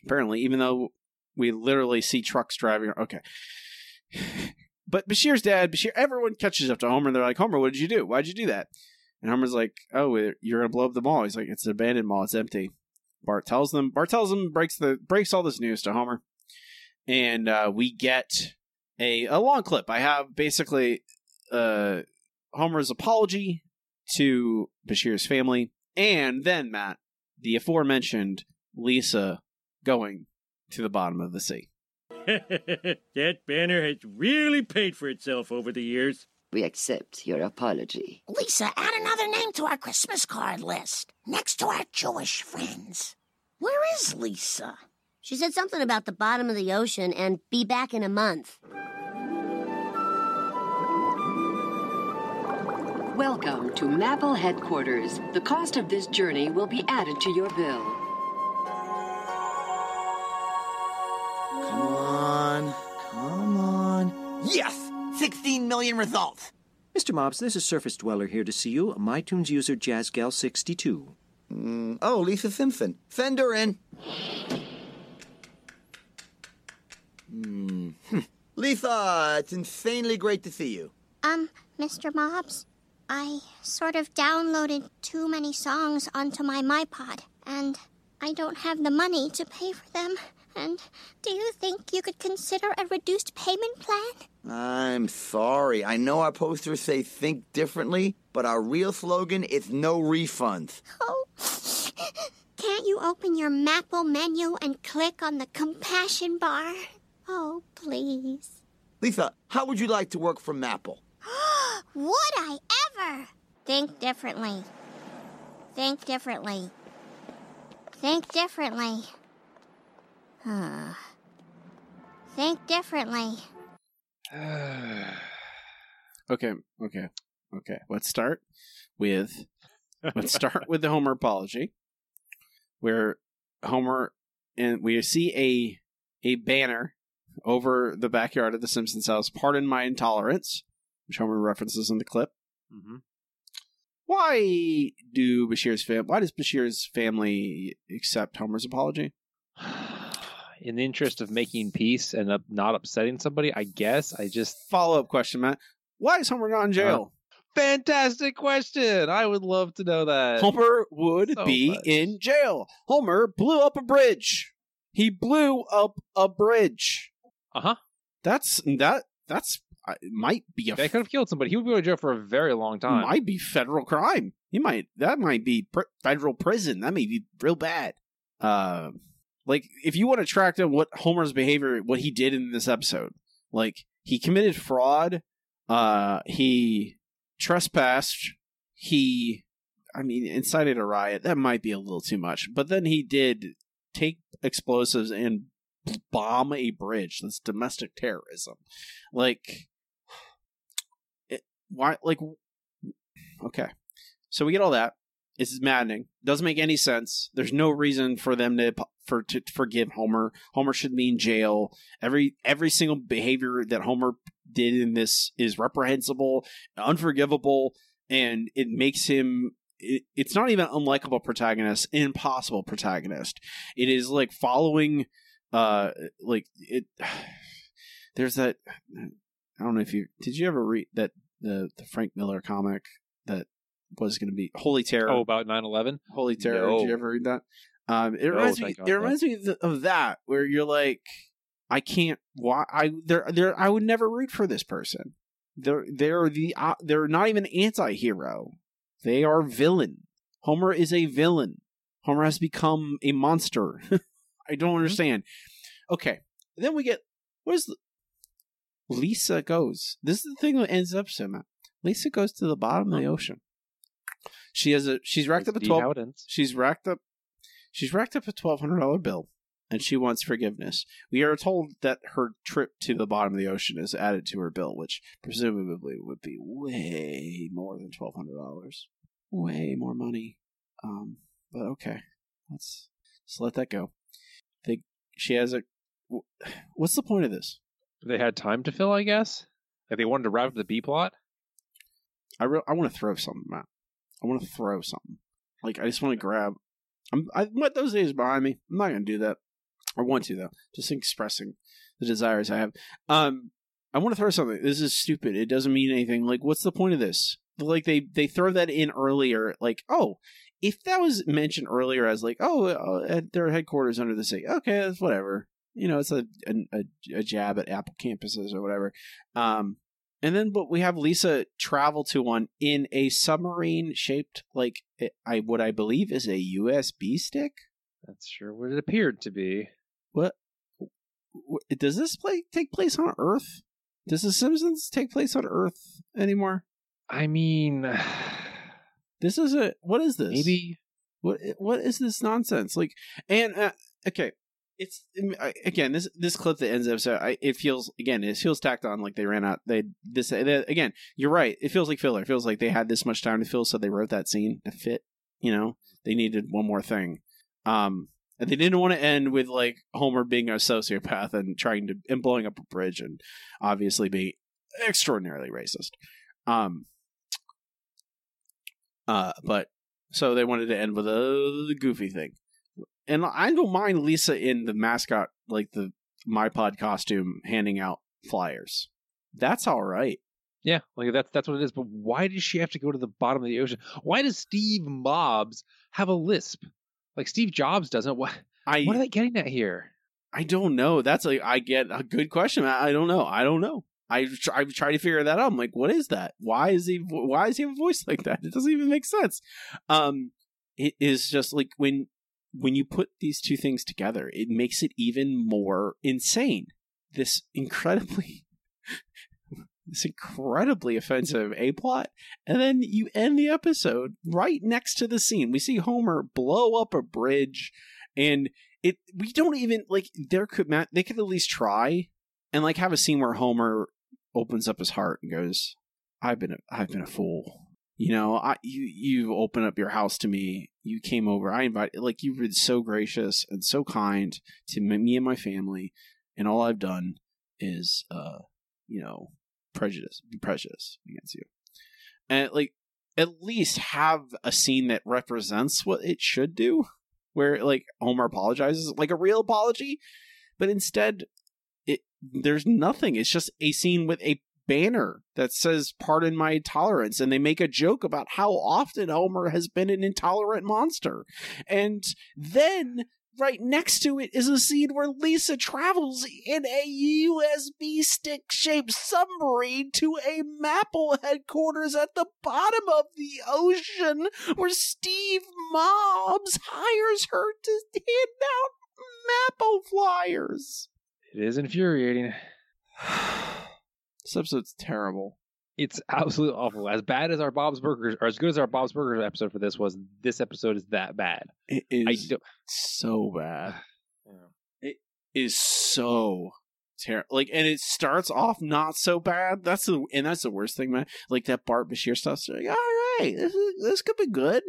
Apparently, even though we literally see trucks driving. Okay. But Bashir's dad, Bashir, everyone catches up to Homer and they're like, Homer, what did you do? Why'd you do that? And Homer's like, Oh, you're gonna blow up the mall. He's like, It's an abandoned mall. It's empty. Bart tells them. Bart tells them breaks the breaks all this news to Homer, and uh, we get a a long clip. I have basically uh, Homer's apology to Bashir's family, and then Matt, the aforementioned Lisa going to the bottom of the sea. that banner has really paid for itself over the years. We accept your apology. Lisa, add another name to our Christmas card list, next to our Jewish friends. Where is Lisa? She said something about the bottom of the ocean and be back in a month. Welcome to Mapple headquarters. The cost of this journey will be added to your bill. Yes! 16 million results. Mr. Mobs, this is Surface Dweller here to see you, a MyTunes user JazzGal62. Mm, oh, Lisa Simpson. Send her in. Hmm. Lisa, it's insanely great to see you. Um, Mr. Mobs, I sort of downloaded too many songs onto my MyPod, and I don't have the money to pay for them. And do you think you could consider a reduced payment plan? I'm sorry. I know our posters say think differently, but our real slogan is no refunds. Oh, can't you open your Mapple menu and click on the compassion bar? Oh, please. Lisa, how would you like to work for Mapple? Would I ever? Think differently. Think differently. Think differently. Huh. Think differently. Okay, okay, okay. Let's start with let's start with the Homer apology, where Homer and we see a a banner over the backyard of the Simpsons house. Pardon my intolerance, which Homer references in the clip. Mm-hmm. Why do Bashir's fam? Why does Bashir's family accept Homer's apology? In the interest of making peace and up, not upsetting somebody, I guess I just follow up question, Matt. Why is Homer not in jail? Fantastic question. I would love to know that. Homer would So be much. in jail. Homer blew up a bridge. He blew up a bridge. Uh huh. That's that. That's it might be a They could have killed somebody. He would be in jail for a very long time. might be federal crime. He might that might be pr- federal prison. That may be real bad. Uh, like if you want to track down what Homer's behavior, what he did in this episode, like he committed fraud, uh, he trespassed, he, I mean, incited a riot. That might be a little too much, but then he did take explosives and bomb a bridge. That's domestic terrorism. Like, it, why? Like, okay. So we get all that. This is maddening. Doesn't make any sense. There's no reason for them to for to forgive Homer. Homer should be in jail. Every every single behavior that Homer did in this is reprehensible, unforgivable, and it makes him. It, it's not even unlikable protagonist, impossible protagonist. It is like following, uh, like it. There's that. I don't know if you did. You ever read that the the Frank Miller comic that was going to be Holy Terror? Oh, about 9-11? Holy Terror. Did you ever read that? Um, it No, reminds me. God, It no. reminds me of, that, where you're like, I can't. Why? I there there. I would never root for this person. They're they're the uh, they're not even anti-hero. They are villain. Homer is a villain. Homer has become a monster. I don't Mm-hmm. understand. Okay, then we get where's the, Lisa goes. This is the thing that ends up so Matt. Lisa goes to the bottom of the ocean. She has a she's racked up a twelve. She's racked up. She's racked up a twelve hundred dollar bill, and she wants forgiveness. We are told that her trip to the bottom of the ocean is added to her bill, which presumably would be way more than twelve hundred dollars. Way more money. Um, but okay, let's just let that go. They she has a. What's the point of this? They had time to fill, I guess. Like they wanted to wrap up the B plot. I re- I want to throw something, Matt. I want to throw something. Like I just want to grab. I'm I let those days behind me. I'm not gonna do that. I want to though. Just expressing the desires I have. Um, I want to throw something. This is stupid. It doesn't mean anything. Like, what's the point of this? Like they they throw that in earlier. Like, oh, if that was mentioned earlier as like, oh, uh, at their headquarters under the sea. Okay, that's whatever. You know, it's a a, a jab at Apple campuses or whatever. Um, and then, but we have Lisa travel to one in a submarine shaped like eh, I what I believe is a USB stick. That's sure what it appeared to be. What does this play take place on Earth? Does The Simpsons take place on Earth anymore? I mean, this is a what is this? Maybe what what is this nonsense? Like, and uh, okay, it's again this this clip that ends up so I, it feels again it feels tacked on like they ran out they this they, again you're right it feels like filler it feels like they had this much time to fill so they wrote that scene to fit you know they needed one more thing. Um and they didn't want to end with like Homer being a sociopath and trying to and blowing up a bridge and obviously being extraordinarily racist. Um uh but so they wanted to end with a goofy thing and I don't mind Lisa in the mascot, like the MyPod costume, handing out flyers. That's all right. Yeah, like that's that's what it is. But why does she have to go to the bottom of the ocean? Why does Steve Mobs have a lisp? Like Steve Jobs doesn't. What? I what are they getting at here? I don't know. That's like I get a good question. I I don't know. I don't know. I tr- I try to figure that out. I'm like, what is that? Why is he? Why does he have a voice like that? It doesn't even make sense. Um, it is just like when when you put these two things together, it makes it even more insane. This incredibly this incredibly offensive A plot, and then you end the episode right next to the scene. We see Homer blow up a bridge, and it we don't even like there could Matt they could at least try and like have a scene where Homer opens up his heart and goes, "I've been a, I've been a fool." You know, I you you open up your house to me. You came over. I invite like you've been so gracious and so kind to me and my family, and all I've done is uh you know prejudice be prejudiced against you, and like at least have a scene that represents what it should do, where like Homer apologizes like a real apology, but instead it there's nothing. It's just a scene with a banner that says pardon my tolerance and they make a joke about how often Homer has been an intolerant monster. And then right next to it is a scene where Lisa travels in a USB stick shaped submarine to a Mapple headquarters at the bottom of the ocean where Steve Mobs hires her to hand out Mapple flyers. It is infuriating. This episode's terrible. It's absolutely awful. As bad as our Bob's Burgers, or as good as our Bob's Burgers episode for this was, this episode is that bad. It is so bad. It is so terrible. Like, and it starts off not so bad. That's the and that's the worst thing, man. Like that Bart Bashir stuff. So like, all right, this is, this could be good.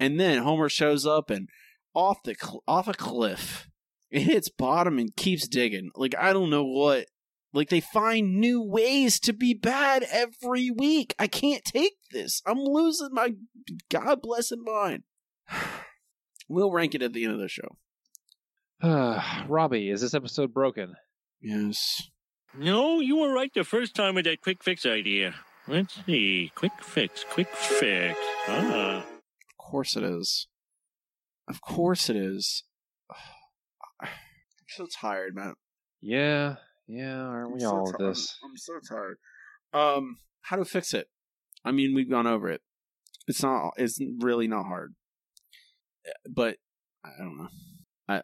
And then Homer shows up and off the cl- off a cliff, it hits bottom and keeps digging. Like I don't know what. Like they find new ways to be bad every week. I can't take this. I'm losing my God bless blessed mind. We'll rank it at the end of the show. Robbie, is this episode broken? Yes. No, you were right the first time with that quick fix idea. Let's see. Quick fix, quick fix. Ah. Of course it is. Of course it is. I'm so tired, man. Yeah, yeah. Aren't we I'm all with this? I'm so tired. Um, how to fix it? I mean, we've gone over it. It's not. It's really not hard. But I don't know. I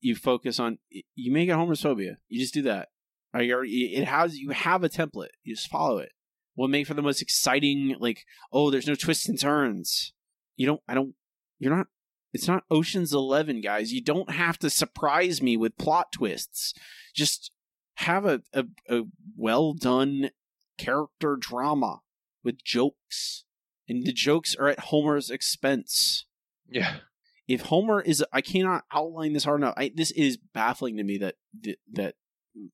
you focus on you make it homophobia. You just do that. Already it has you have a template. You just follow it. Will make for the most exciting. Like oh, there's no twists and turns. You don't. I don't. You're not. It's not Ocean's Eleven, guys. You don't have to surprise me with plot twists. Just have a, a, a well done character drama with jokes. And the jokes are at Homer's expense. Yeah. If Homer is, I cannot outline this hard enough. I, this is baffling to me that that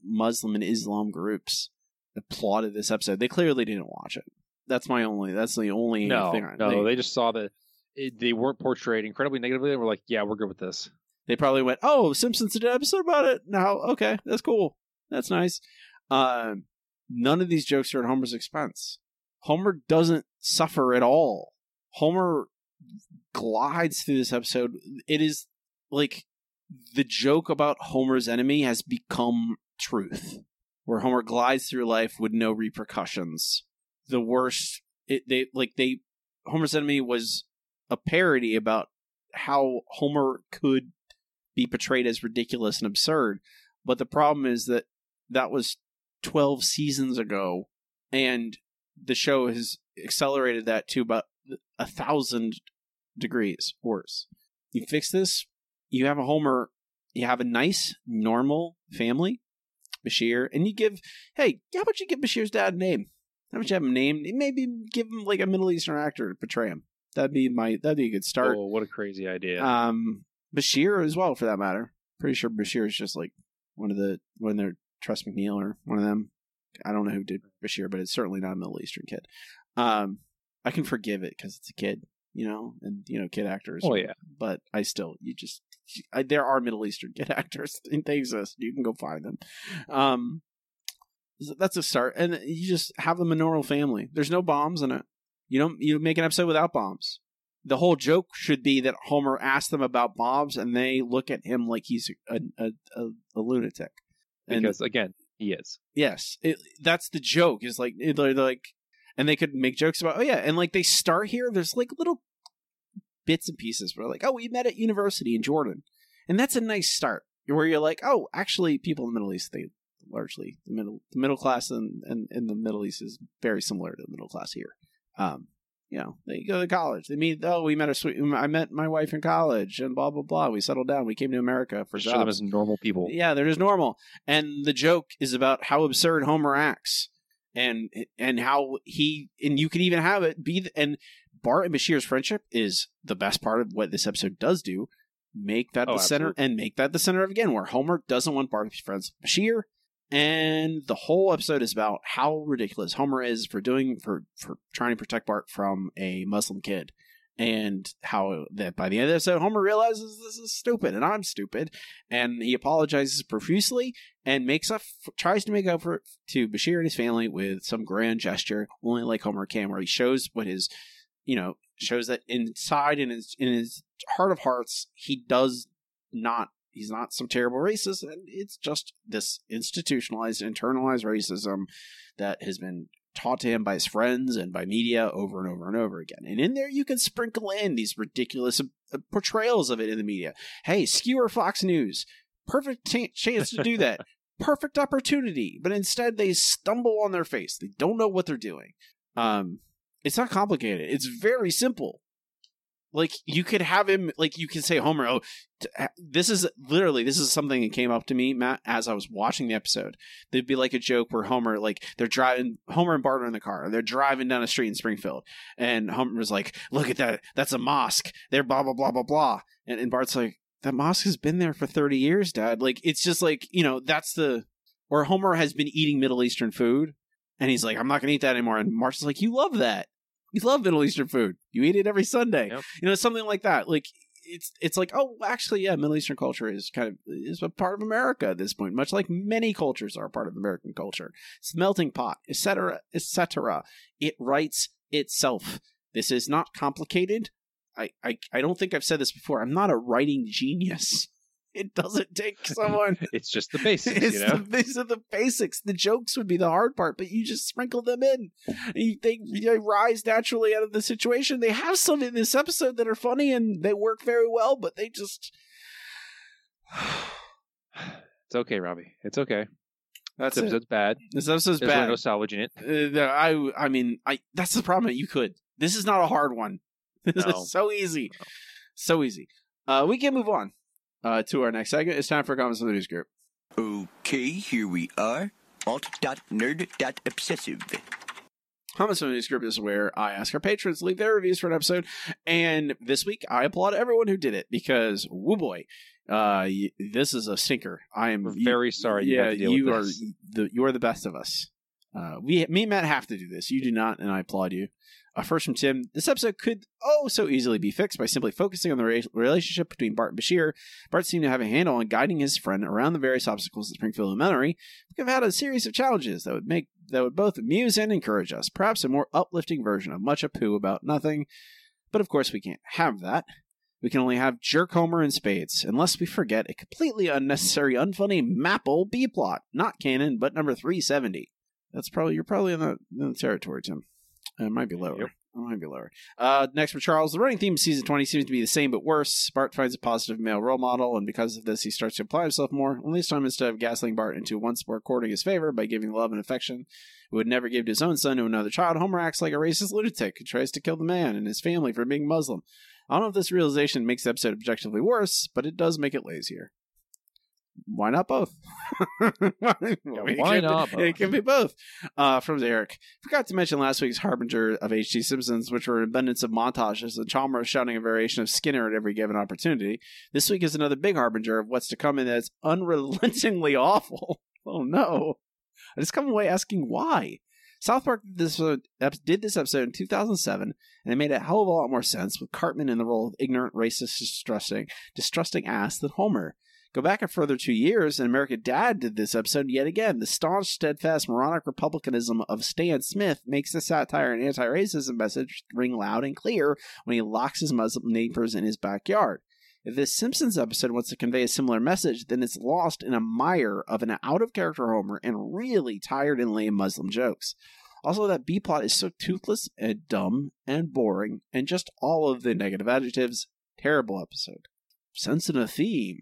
Muslim and Islam groups applauded this episode. They clearly didn't watch it. That's my only. That's the only No, thing. I, no. They, just saw that it, they weren't portrayed incredibly negatively, and were like, "Yeah, we're good with this." They probably went, "Oh, Simpsons did an episode about it. Now, okay, that's cool. That's nice." Um, none of these jokes are at Homer's expense. Homer doesn't suffer at all. Homer glides through this episode. It is like the joke about Homer's enemy has become truth, where Homer glides through life with no repercussions. The worst, it, they like they Homer's enemy was a parody about how Homer could be portrayed as ridiculous and absurd. But the problem is that that was 12 seasons ago, and the show has accelerated that to about a thousand degrees worse. You fix this, you have a Homer, you have a nice, normal family, Bashir, and you give, hey, how about you give Bashir's dad a name? How about you have him named? Maybe give him like a Middle Eastern actor to portray him. That'd be my that'd be a good start. Oh, what a crazy idea! Um, Bashir as well, for that matter. Pretty sure Bashir is just like one of the one of their Tress MacNeille or one of them. I don't know who did Bashir, but it's certainly not a Middle Eastern kid. Um, I can forgive it because it's a kid, you know, and you know, kid actors. Oh, yeah. but I still, you just, I, there are Middle Eastern kid actors. They exist. You can go find them. Um, that's a start, and you just have them a normal family. There's no bombs in it. You don't. You make an episode without bombs. The whole joke should be that Homer asks them about bombs, and they look at him like he's a a, a, a lunatic. And Because again, he is. yes, it, that's the joke. Is like they're like, and they could make jokes about oh yeah, and like they start here. There's like little bits and pieces where like oh we met at university in Jordan, and that's a nice start. Where you're like oh actually people in the Middle East they largely the middle the middle class in, in, in the Middle East is very similar to the middle class here. Um, you know, they go to college. They meet. Oh, we met a sweet. I met my wife in college, and blah blah blah. We settled down. We came to America for Show them as normal people. Yeah, they're just normal. And the joke is about how absurd Homer acts, and and how he and you could even have it be. And Bart and Bashir's friendship is the best part of what this episode does do. Make that Oh, the center, and make that the center of again, where Homer doesn't want Bart to be friends Bashir, and the whole episode is about how ridiculous Homer is for doing for for trying to protect Bart from a Muslim kid, and how that by the end of the episode, Homer realizes this is stupid and I'm stupid, and he apologizes profusely and makes up tries to make up for to Bashir and his family with some grand gesture, only like Homer can, where he shows what his you know shows that inside in his in his heart of hearts he does not he's not some terrible racist, and it's just this institutionalized, internalized racism that has been taught to him by his friends and by media over and over and over again. And in there, you can sprinkle in these ridiculous uh, portrayals of it in the media. Hey, skewer Fox News. Perfect t- chance to do that. Perfect opportunity. But instead, they stumble on their face. They don't know what they're doing. Um, it's not complicated. It's very simple. Like you could have him, like you could say Homer. Oh, t- this is literally this is something that came up to me, Matt, as I was watching the episode. There'd be like a joke where Homer, like they're driving, Homer and Bart are in the car, they're driving down a street in Springfield, and Homer's like, "Look at that, that's a mosque." They're blah blah blah blah blah, and, and Bart's like, "That mosque has been there for thirty years, Dad." Like it's just like you know that's the or Homer has been eating Middle Eastern food, and he's like, "I'm not gonna eat that anymore," and Marge's like, "You love that." You love Middle Eastern food. You eat it every Sunday. You know, something like that. Like it's it's like, oh, actually, yeah, Middle Eastern culture is kind of is a part of America at this point, much like many cultures are a part of American culture. It's the melting pot, etc., etc. It writes itself. This is not complicated. I, I I don't think I've said this before. I'm not a writing genius. It doesn't take someone. it's just the basics, It's you know. the, these are the basics. The jokes would be the hard part, but you just sprinkle them in. You, they, they rise naturally out of the situation. They have some in this episode that are funny and they work very well, but they just. It's okay, Robbie. It's okay. That's this it. episode's bad. This episode's There's bad. no salvaging it. Uh, I I mean, I that's the problem. You could. This is not a hard one. This No. is so easy, so easy. Uh, we can move on uh, to our next segment. It's time for comments from the news group. Okay, here we are. Alt.nerd.obsessive. Comments from the news group is where I ask our patrons to leave their reviews for an episode, and this week I applaud everyone who did it because, woo boy, uh, y- this is a stinker. I am We're very sorry you Yeah, to deal you with are this. the you are the best of us. Uh, we me and Matt have to do this. You do not, and I applaud you. Uh, first from Tim, this episode could oh so easily be fixed by simply focusing on the re- relationship between Bart and Bashir. Bart seemed to have a handle on guiding his friend around the various obstacles at Springfield Elementary. We could have had a series of challenges that would make that would both amuse and encourage us. Perhaps a more uplifting version of much Apu about nothing. But of course, we can't have that. We can only have Jerk Homer and Spades, unless we forget a completely unnecessary, unfunny Mapple B plot. Not canon, but number 370. That's probably, you're probably in the, in the territory, Tim. It might be lower. It might be lower. Uh, next for Charles, the running theme of season 20 seems to be the same but worse. Bart finds a positive male role model, and because of this, he starts to apply himself more. Only this time, instead of gaslighting Bart into once more courting his favor by giving love and affection he would never give to his own son to another child, Homer acts like a racist lunatic who tries to kill the man and his family for being Muslim. I don't know if this realization makes the episode objectively worse, but it does make it lazier. Why not both? Why can not be- both? It can be both. Uh, from Eric, Forgot to mention last week's Harbinger of HD Simpsons, which were an abundance of montages and Chalmers shouting a variation of Skinner at every given opportunity. This week is another big harbinger of what's to come, and that's unrelentingly awful. Oh no. I just come away asking why. South Park did this, uh, did this episode in 2007, and it made a hell of a lot more sense with Cartman in the role of ignorant, racist, distrusting, distrusting ass than Homer. Go back a further two years, and American Dad did this episode yet again. The staunch, steadfast, moronic republicanism of Stan Smith makes the satire and anti-racism message ring loud and clear when he locks his Muslim neighbors in his backyard. If this Simpsons episode wants to convey a similar message, then it's lost in a mire of an out of character Homer and really tired and lame Muslim jokes. Also, that B plot is so toothless and dumb and boring, and just all of the negative adjectives. Terrible episode. Sensitive theme.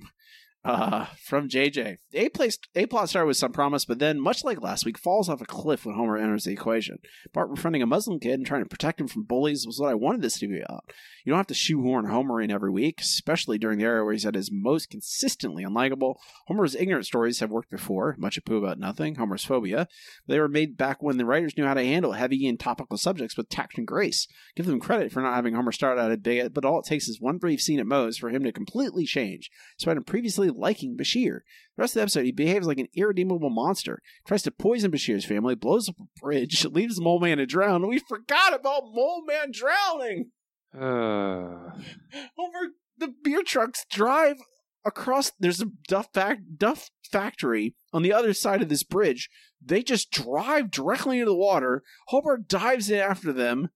Uh, from JJ. A, place, A plot started with some promise, but then, much like last week, falls off a cliff when Homer enters the equation. Bart befriending a Muslim kid and trying to protect him from bullies was what I wanted this to be about. You don't have to shoehorn Homer in every week, especially during the era where he's at his most consistently unlikable. Homer's ignorant stories have worked before, much Apu about nothing, Homer's phobia. They were made back when the writers knew how to handle heavy and topical subjects with tact and grace. Give them credit for not having Homer start out a bigot, but all it takes is one brief scene at Moe's for him to completely change, despite him previously liking Bashir. The rest of the episode, he behaves like an irredeemable monster, tries to poison Bashir's family, blows up a bridge, leaves Mole Man to drown. We forgot about Mole Man drowning! Uh, over the beer trucks drive across there's a duff fac- duff factory on the other side of this bridge they just drive directly into the water Hobart dives in after them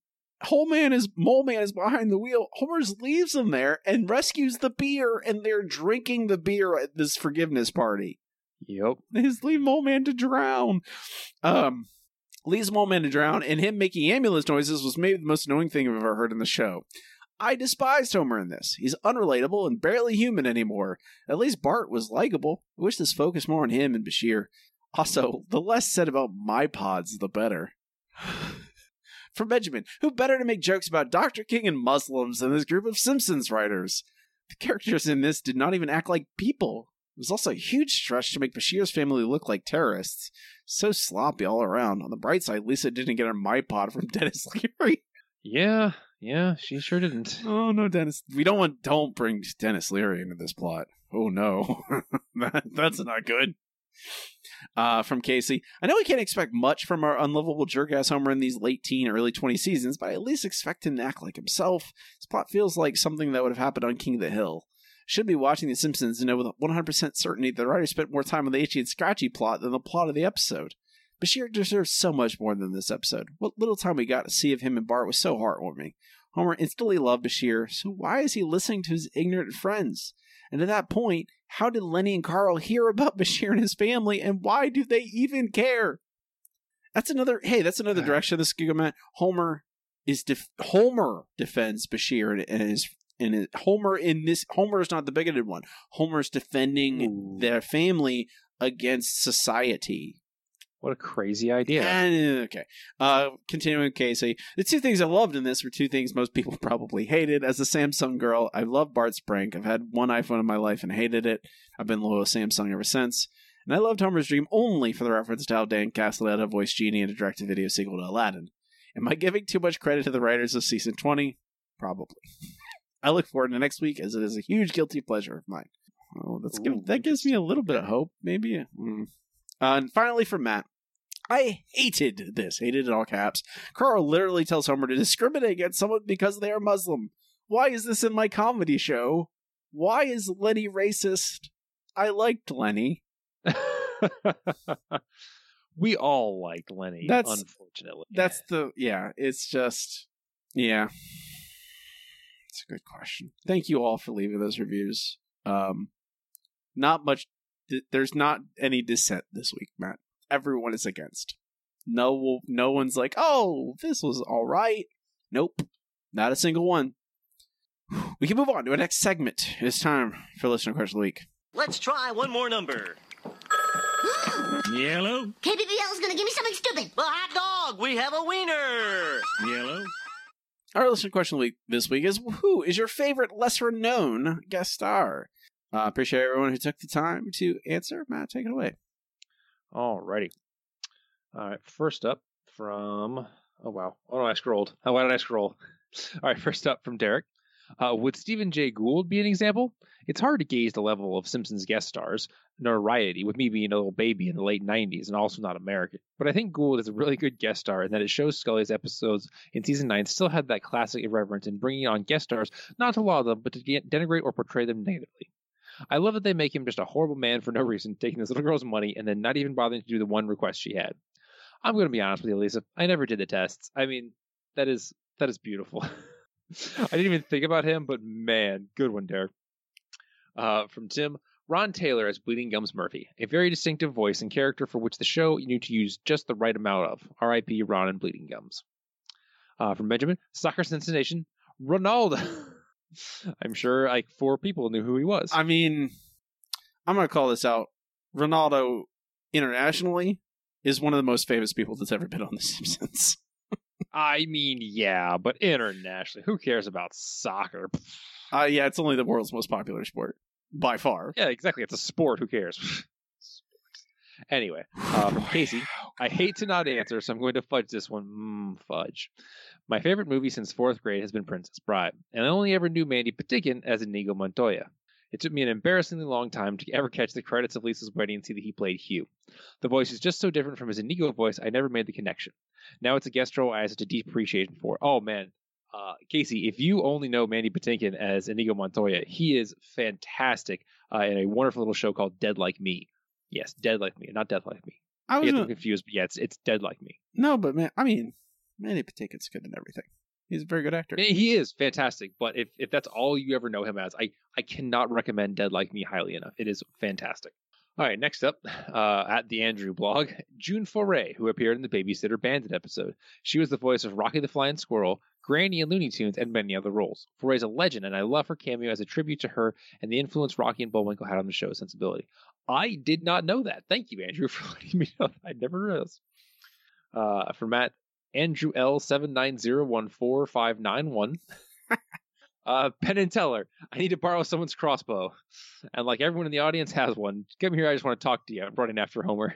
Whole man is Mole Man is behind the wheel. Homer's leaves him there and rescues the beer, and they're drinking the beer at this forgiveness party. Yep. His leave Mole Man to drown. Um, leaves Mole Man to drown, and him making ambulance noises was maybe the most annoying thing I've ever heard in the show. I despised Homer in this. He's unrelatable and barely human anymore. At least Bart was likable. I wish this focused more on him and Bashir. Also, the less said about MyPods, the better. For Benjamin, who better to make jokes about Dr. King and Muslims than this group of Simpsons writers? The characters in this did not even act like people. It was also a huge stretch to make Bashir's family look like terrorists. So sloppy all around. On the bright side, Lisa didn't get her MyPod from Denis Leary. Yeah, yeah, she sure didn't. Oh no, Denis! We don't want. Don't bring Denis Leary into this plot. Oh no, that, that's not good. Uh, from Casey, I know we can't expect much from our unlovable jerk-ass Homer in these late teen, early 20 seasons, but I at least expect him to act like himself. This plot feels like something that would have happened on King of the Hill. Should be watching The Simpsons and know with 100% certainty that the writer spent more time on the Itchy and Scratchy plot than the plot of the episode. Bashir deserves so much more than this episode. What little time we got to see of him and Bart was so heartwarming. Homer instantly loved Bashir, so why is he listening to his ignorant friends? And at that point, how did Lenny and Carl hear about Bashir and his family, and why do they even care? That's another. Hey, that's another direction this could go. Homer is def- Homer defends Bashir and, his and it, Homer in this Homer is not the bigoted one. Homer's defending Ooh. their family against society. What a crazy idea. And, okay. Uh, continuing with Casey. The two things I loved in this were two things most people probably hated. As a Samsung girl, I love Bart's prank. I've had one iPhone in my life and hated it. I've been loyal to Samsung ever since. And I loved Homer's Dream only for the reference to how Dan Castellaneta voiced Genie in a direct-to-video sequel to Aladdin. Am I giving too much credit to the writers of season 20? Probably. I look forward to next week as it is a huge guilty pleasure of mine. Oh, that's give, that gives me a little bit of hope, maybe. Mm. Uh, and finally, for Matt. I hated this. Hated in all caps. Carl literally tells Homer to discriminate against someone because they are Muslim. Why is this in my comedy show? Why is Lenny racist? I liked Lenny. we all like Lenny, That's- unfortunately. That's the yeah. It's just yeah. It's a good question. Thank you all for leaving those reviews. Um, not much. th- There's not any dissent this week, Matt. Everyone is against. No, no one's like, oh, this was all right. Nope, not a single one. We can move on to our next segment. It's time for listener question of the week. Let's try one more number. Yellow. KBBL's gonna give me something stupid. Well, hot dog. We have a wiener. Yellow. Our listener question of the week this week is Who is your favorite lesser known guest star? Uh, appreciate everyone who took the time to answer. Matt, take it away. Alrighty. All right. First up from. Oh wow. Oh no, I scrolled. Oh, why did I scroll? All right. First up from Derek. Uh, would Stephen Jay Gould be an example? It's hard to gauge the level of Simpsons guest stars notoriety with me being a little baby in the late 90s and also not American. But I think Gould is a really good guest star and that it shows Scully's episodes in season 9 still had that classic irreverence in bringing on guest stars, not to laud them, but to denigrate or portray them negatively. I love that they make him just a horrible man for no reason, taking this little girl's money and then not even bothering to do the one request she had. I'm going to be honest with you, Lisa. I never did the tests. I mean, that is that is beautiful. I didn't even think about him, but man, good one, Derek. Uh, from Tim, Ron Taylor as Bleeding Gums Murphy, a very distinctive voice and character for which the show knew to use just the right amount of. R.I.P. Ron and Bleeding Gums. Uh, from Benjamin, soccer sensation, Ronaldo. I'm sure like four people knew who he was. I mean, I'm going to call this out. Ronaldo internationally is one of the most famous people that's ever been on The Simpsons. I mean, yeah, but internationally, who cares about soccer? Uh, yeah, it's only the world's most popular sport by far. Yeah, exactly. It's a sport. Who cares? anyway, uh, Casey, I hate to not answer, so I'm going to fudge this one. Mm, fudge. My favorite movie since fourth grade has been Princess Bride, and I only ever knew Mandy Patinkin as Inigo Montoya. It took me an embarrassingly long time to ever catch the credits of Lisa's wedding and see that he played Hugh. The voice is just so different from his Inigo voice, I never made the connection. Now it's a guest role I have such a deep appreciation for. Oh man, uh, Casey, if you only know Mandy Patinkin as Inigo Montoya, he is fantastic uh, in a wonderful little show called Dead Like Me. Yes, Dead Like Me, not Death Like Me. I was gonna- confused, but yeah, it's it's Dead Like Me. No, but man, I mean, Mandy Patinkin's good in everything. He's a very good actor. He is fantastic, but if, if that's all you ever know him as, I, I cannot recommend Dead Like Me highly enough. It is fantastic. All right, next up, uh, at the Andrew blog, June Foray, who appeared in the Babysitter Bandit episode. She was the voice of Rocky the Flying Squirrel, Granny in Looney Tunes, and many other roles. Foray's a legend, and I love her cameo as a tribute to her and the influence Rocky and Bullwinkle had on the show's sensibility. I did not know that. Thank you, Andrew, for letting me know. I never realized. Uh, for Matt, Andrew L seven nine zero one four five nine one. Uh, Penn and Teller, I need to borrow someone's crossbow. And like everyone in the audience has one. Come here, I just want to talk to you. I'm running after Homer.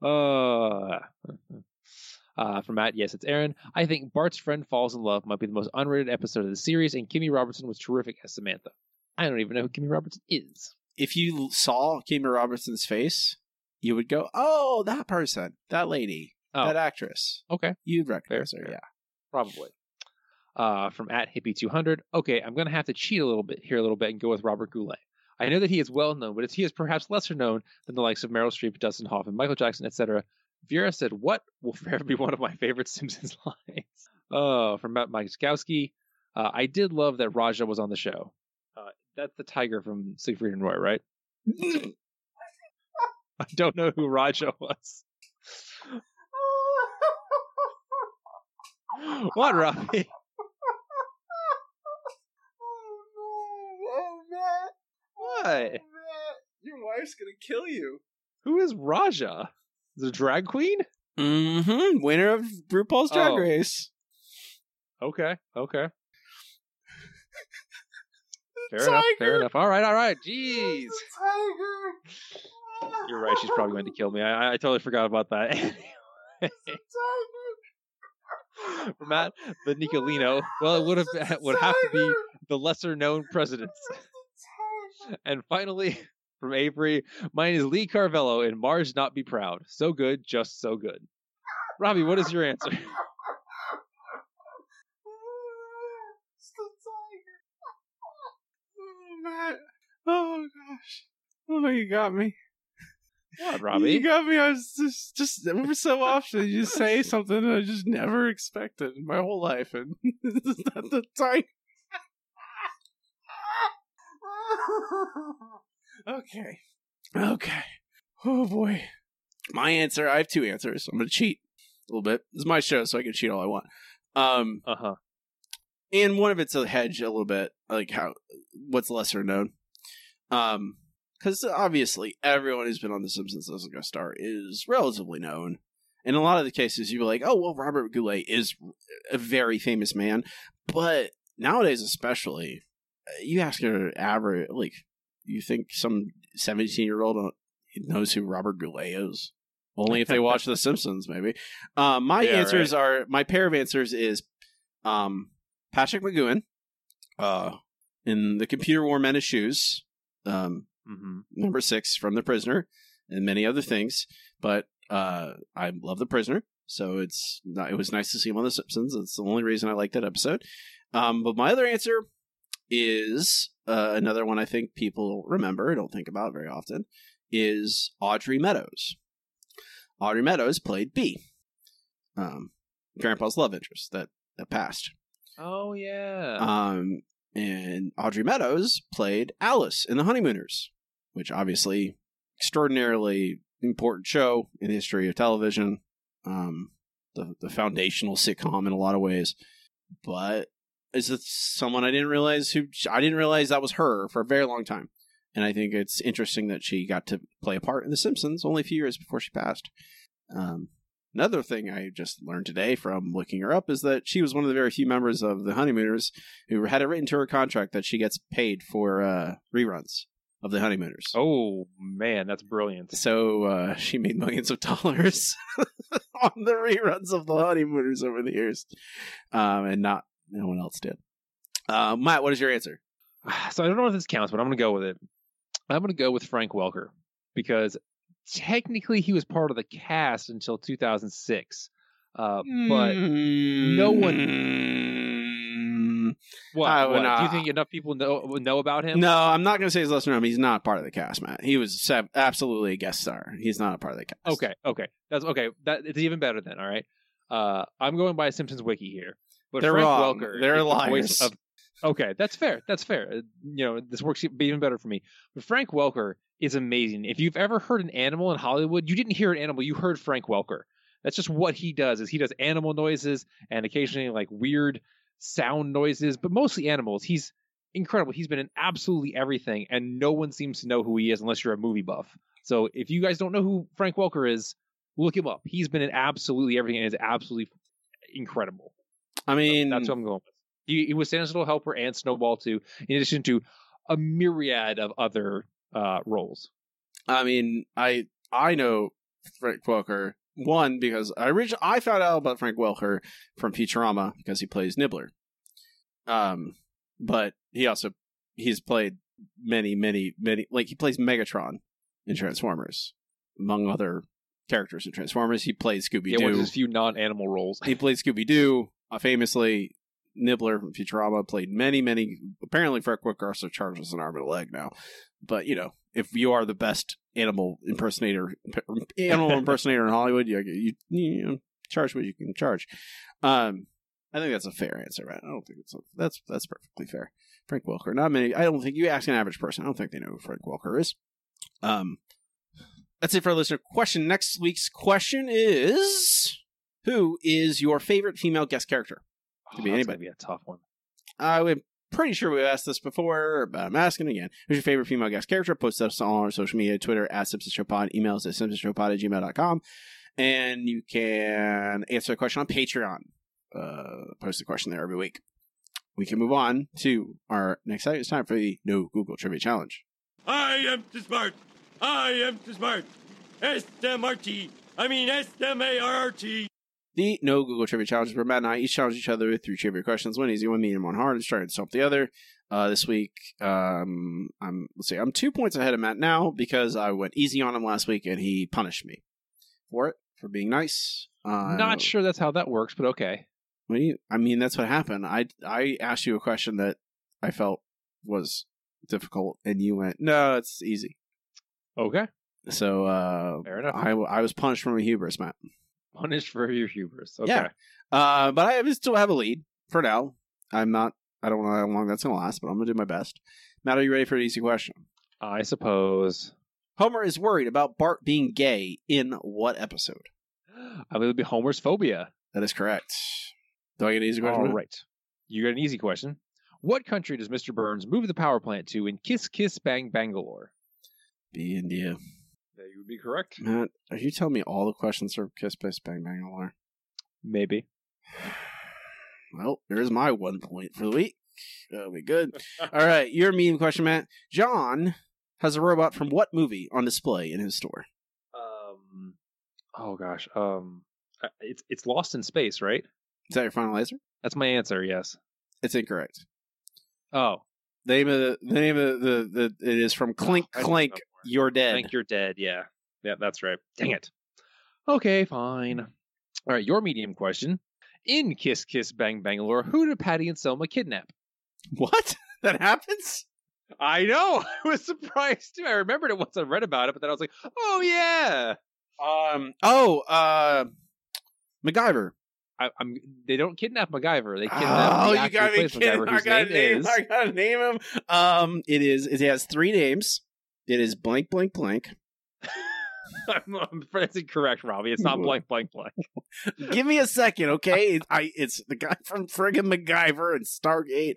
Uh, uh, from Matt, yes, it's Aaron. I think Bart's friend falls in love might be the most unrated episode of the series, and Kimmy Robertson was terrific as Samantha. I don't even know who Kimmy Robertson is. If you saw Kimmy Robertson's face, you would go, "Oh, that person, that lady, Oh. that actress." Okay, you'd recognize her. Yeah, probably. Uh, from at hippie200. Okay, I'm going to have to cheat a little bit here, a little bit, and go with Robert Goulet. I know that he is well known, but he is perhaps lesser known than the likes of Meryl Streep, Dustin Hoffman, Michael Jackson, etc. Vera said, "What will forever be one of my favorite Simpsons lines." Oh, from Matt Mike Uh, I did love that Raja was on the show. Uh, that's the tiger from Siegfried and Roy, right? I don't know who Raja was. what, Robbie? Oh, no. Matt. What? Your wife's gonna kill you. Who is Raja? The drag queen? Mm-hmm. Winner of RuPaul's Drag Oh. Race. Okay, okay. Fair enough, fair enough. All right, all right. Jeez. Tiger. You're right, she's probably going to kill me. I, I totally forgot about that. For Matt, the Nicolino. Well, it would have would have to be the lesser known presidents. and finally, from Avery, mine is Lee Carvallo in Marge Not Be Proud. So good, just so good. Robbie, what is your answer? Oh, Matt. Oh gosh. Oh, you got me. What, Robbie? You got me. I was just, just ever so often you say something I just never expected in my whole life, and this is not the time. okay. Okay. Oh boy. My answer. I have two answers. I'm gonna cheat a little bit. This is my show, so I can cheat all I want. Um. Uh huh. And one of it's a hedge a little bit, like how what's lesser known. Um. Because obviously, everyone who's been on The Simpsons as a guest star is relatively known. In a lot of the cases, you'd be like, oh, well, Robert Goulet is a very famous man. But nowadays, especially, uh, you ask your average, like, you think some 17 year old knows who Robert Goulet is? Only if they watch The Simpsons, maybe. Um, my Yeah, answers right. are my pair of answers is um, Patrick McGoohan uh, in The Computer Wore Menace Shoes. Um, Mm-hmm. number six from The Prisoner and many other things. But uh, I love The Prisoner, so it's not, it was nice to see him on The Simpsons. That's the only reason I like that episode. Um, but my other answer is uh, another one I think people remember, don't think about very often, is Audrey Meadows. Audrey Meadows played Bea, um, Grandpa's love interest that that passed. Oh yeah. Um, and Audrey Meadows played Alice in The Honeymooners, which obviously extraordinarily important show in the history of television. Um, the the foundational sitcom in a lot of ways, but is it someone I didn't realize who I didn't realize that was her for a very long time, and I think it's interesting that she got to play a part in The Simpsons only a few years before she passed. Um, Another thing I just learned today from looking her up is that she was one of the very few members of the Honeymooners who had it written to her contract that she gets paid for uh, reruns of the Honeymooners. Oh man, that's brilliant. So uh, she made millions of dollars on the reruns of the Honeymooners over the years, um, and not no one else did. Uh, Matt, what is your answer? So I don't know if this counts, but I'm going to go with it. I'm going to go with Frank Welker because technically he was part of the cast until 2006, uh, but no one. What? Would what? Do you think enough people know know about him? No, I'm not going to say he's lesser known. He's not part of the cast, Matt. He was absolutely a guest star. He's not a part of the cast. Okay, okay, that's okay. That it's even better then. All right. Uh, I'm going by Simpsons wiki here. But They're Frank wrong. Welker They're is the. Of, okay, that's fair. That's fair. Uh, You know, this works even better for me. But Frank Welker is amazing. If you've ever heard an animal in Hollywood, you didn't hear an animal, you heard Frank Welker. That's just what he does. Is he does animal noises and occasionally like weird sound noises, but mostly animals. He's incredible. He's been in absolutely everything, and no one seems to know who he is unless you're a movie buff. So if you guys don't know who Frank Welker is, look him up. He's been in absolutely everything and is absolutely incredible. I mean, That's what I'm going with. He, he was Santa's Little Helper and Snowball too, in addition to a myriad of other uh, roles. I mean, I I know Frank Welker one because I originally I found out about Frank Welker from Futurama because he plays Nibbler. Um, but he also he's played many many many like he plays Megatron in Transformers among other characters in Transformers. He plays Scooby Yeah, one of his few non-animal roles. He played Scooby Doo uh, famously. Nibbler from Futurama played many, many. Apparently, Frank Welker also charges an arm and a leg now. But you know, if you are the best animal impersonator, animal impersonator in Hollywood, you, you you know, charge what you can charge. Um, I think that's a fair answer, man. I don't think it's a, that's that's perfectly fair. Frank Welker. Not many. I don't think you ask an average person. I don't think they know who Frank Welker is. Um, that's it for our listener question. Next week's question is: Who is your favorite female guest character? Could be Oh, that's anybody. be a tough one. I'm pretty sure we've asked this before, but I'm asking again. Who's your favorite female guest character? Post us on our social media, Twitter at Simpsons Show Pod, emails at simpsonshowpod at gmail.com. And you can answer a question on Patreon. Uh, post a question there every week. We can move on to our next item. It's time for the No Google Trivia Challenge. I am too smart. I am too smart. S-M-R-T. I mean S-M-A-R-R-T. The No Google Trivia Challenge is where Matt and I each challenge each other with three trivia questions, one easy, one medium, one hard, and try to stump the other. Uh, this week, um, I'm let's see, I'm two points ahead of Matt now because I went easy on him last week and he punished me for it for being nice. Uh, Not sure that's how that works, but okay. What do you? I mean, that's what happened. I I asked you a question that I felt was difficult, and you went, "No, it's easy." Okay. So, uh, Fair enough. I I was punished for my hubris, Matt. Punished for your hubris. Okay. Yeah. Uh, but I still have a lead for now. I'm not. I don't know how long that's gonna last, but I'm gonna do my best. Matt, are you ready for an easy question? I suppose. Homer is worried about Bart being gay in what episode? I believe it'd be Homer's phobia. That is correct. Do I get an easy question? All right. You got an easy question. What country does Mr. Burns move the power plant to in Kiss Kiss Bang Bangalore? Be India. That you would be correct. Matt, are you telling me all the questions are Kiss Piss Bang Bang Bangalore? Maybe. Well, there's my one point for the week. That'll be good. All right, your medium question, Matt. John has a robot from what movie on display in his store? Um. Oh gosh. Um. It's it's Lost in Space, right? Is that your final answer? That's my answer. Yes. It's incorrect. Oh. The name of the, the name of the, the, the it is from Clink I didn't Clink. know You're dead. I Think you're dead. Yeah. Yeah, that's right. Dang it. Okay, fine. All right, your medium question. In Kiss Kiss Bang Bangalore, who did Patty and Selma kidnap? What? That happens? I know. I was surprised too. I remembered it once I read about it, but then I was like, "Oh yeah." Um. Oh. Uh. MacGyver. I, I'm. They don't kidnap MacGyver. They kidnap Oh, the you gotta be kidding! MacGyver, I gotta name name. is. I gotta name him. Um. It is. It has three names. It is blank blank blank. I'm, I'm that's incorrect, Robbie. It's not blank blank blank. Give me a second, okay? It- I it's the guy from friggin' MacGyver and Stargate.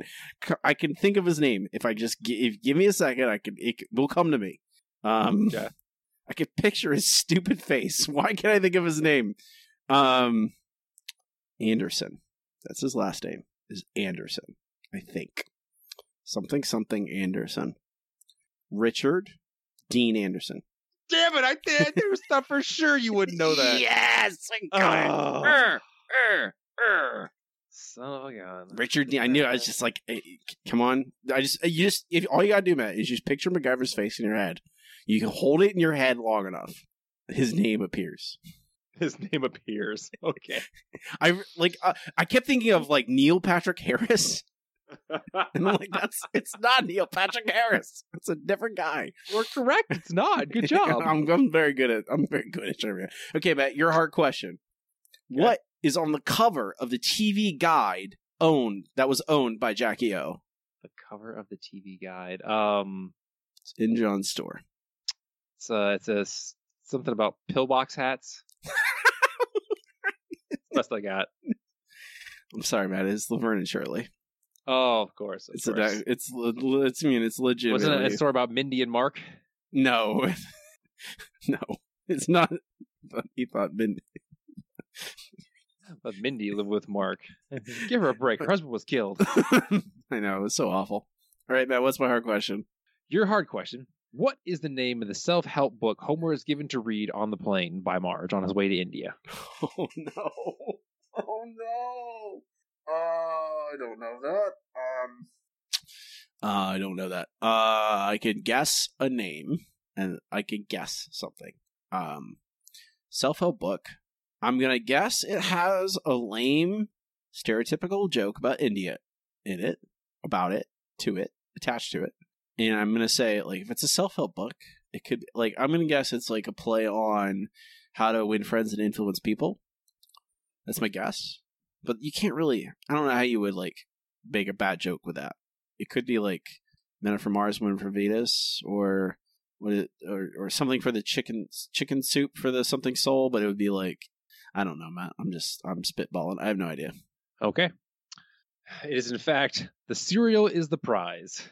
I can think of his name if I just if give me a second. I can it will come to me. Um, Okay. I can picture his stupid face. Why can't I think of his name? Um, Anderson. That's his last name. Is Anderson. I think something something Anderson. Richard Dean Anderson. Damn it! I did. There was stuff for sure you wouldn't know that. Yes, I Oh. Err, err, err. Son of a gun. Richard Dean. I knew. I was just like, eh, come on. I just, you just, if all you gotta do, Matt, is just picture MacGyver's face in your head. You can hold it in your head long enough. His name appears. His name appears. Okay. I like. Uh, I kept thinking of like Neil Patrick Harris, and I'm like, that's it's not Neil Patrick Harris. It's a different guy. We're correct. It's not. Good job. I'm, I'm very good at. I'm very good at trivia. Okay, Matt, your hard question. What is on the cover of the TV guide owned that was owned by Jackie O. The cover of the TV guide. Um, it's in John's store. It's uh, it's a s- something about pillbox hats. Best I got. I'm sorry, Matt. It's Laverne and Shirley. Oh, of course. Of It's course. a, it's le- it's I mean it's legit. Wasn't it a story about Mindy and Mork? No, no, it's not. But he thought Mindy. But Mindy lived with Mork. Give her a break. Her husband was killed. I know it was so awful. All right, Matt. What's my hard question? Your hard question. What is the name of the self help book Homer is given to read on the plane by Marge on his way to India? Oh no! Oh no! Uh, I don't know that. Um, uh, I don't know that. Uh, I can guess a name, and I can guess something. Um, self help book. I'm gonna guess it has a lame, stereotypical joke about India in it, about it, to it, attached to it, and I'm gonna say like if it's a self help book, it could like I'm gonna guess it's like a play on how to win friends and influence people. That's my guess. But you can't really. I don't know how you would like make a bad joke with that. It could be like Men from Mars, Women from Venus, or what? It, or or something for the chicken chicken soup for the something soul. But it would be like I don't know, Matt. I'm just I'm spitballing. I have no idea. Okay. It is, in fact, the cereal is the prize.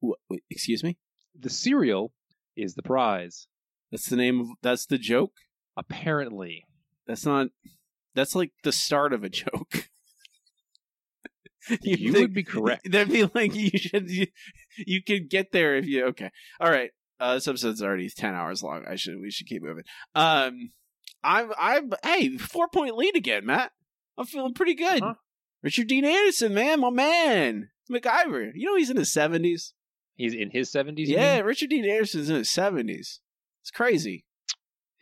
What, wait, excuse me. The cereal is the prize. That's the name of. That's the joke. Apparently. That's not. That's like the start of a joke. You think- would be correct. That'd be like you should. You, you could get there if you. Okay. All right. Uh, this episode's already ten hours long. I should. We should keep moving. Um, I'm. I'm. Hey, four point lead again, Matt. I'm feeling pretty good. Richard Dean Anderson, man, my man, MacGyver. You know he's in his seventies. He's in his 70s? Yeah, mean? Richard Dean Anderson's in his seventies. It's crazy.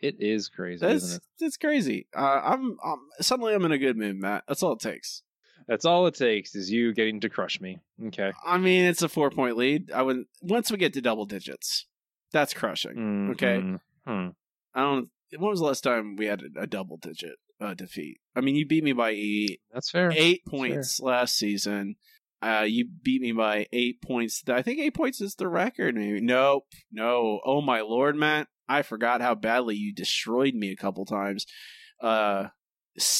It is crazy, That's isn't it? that's crazy. Uh, I'm, I'm suddenly I'm in a good mood, Matt. That's all it takes. That's all it takes is you getting to crush me. Okay. I mean, it's a four point lead. I would once we get to double digits, that's crushing. Okay. Hmm. I don't. When was the last time we had a, double digit uh, defeat? I mean, you beat me by eight. That's fair. Eight That's points last season. Uh, you beat me by eight points. I think eight points is the record. Maybe. Nope. No. Oh my lord, Matt! I forgot how badly you destroyed me a couple times. Uh,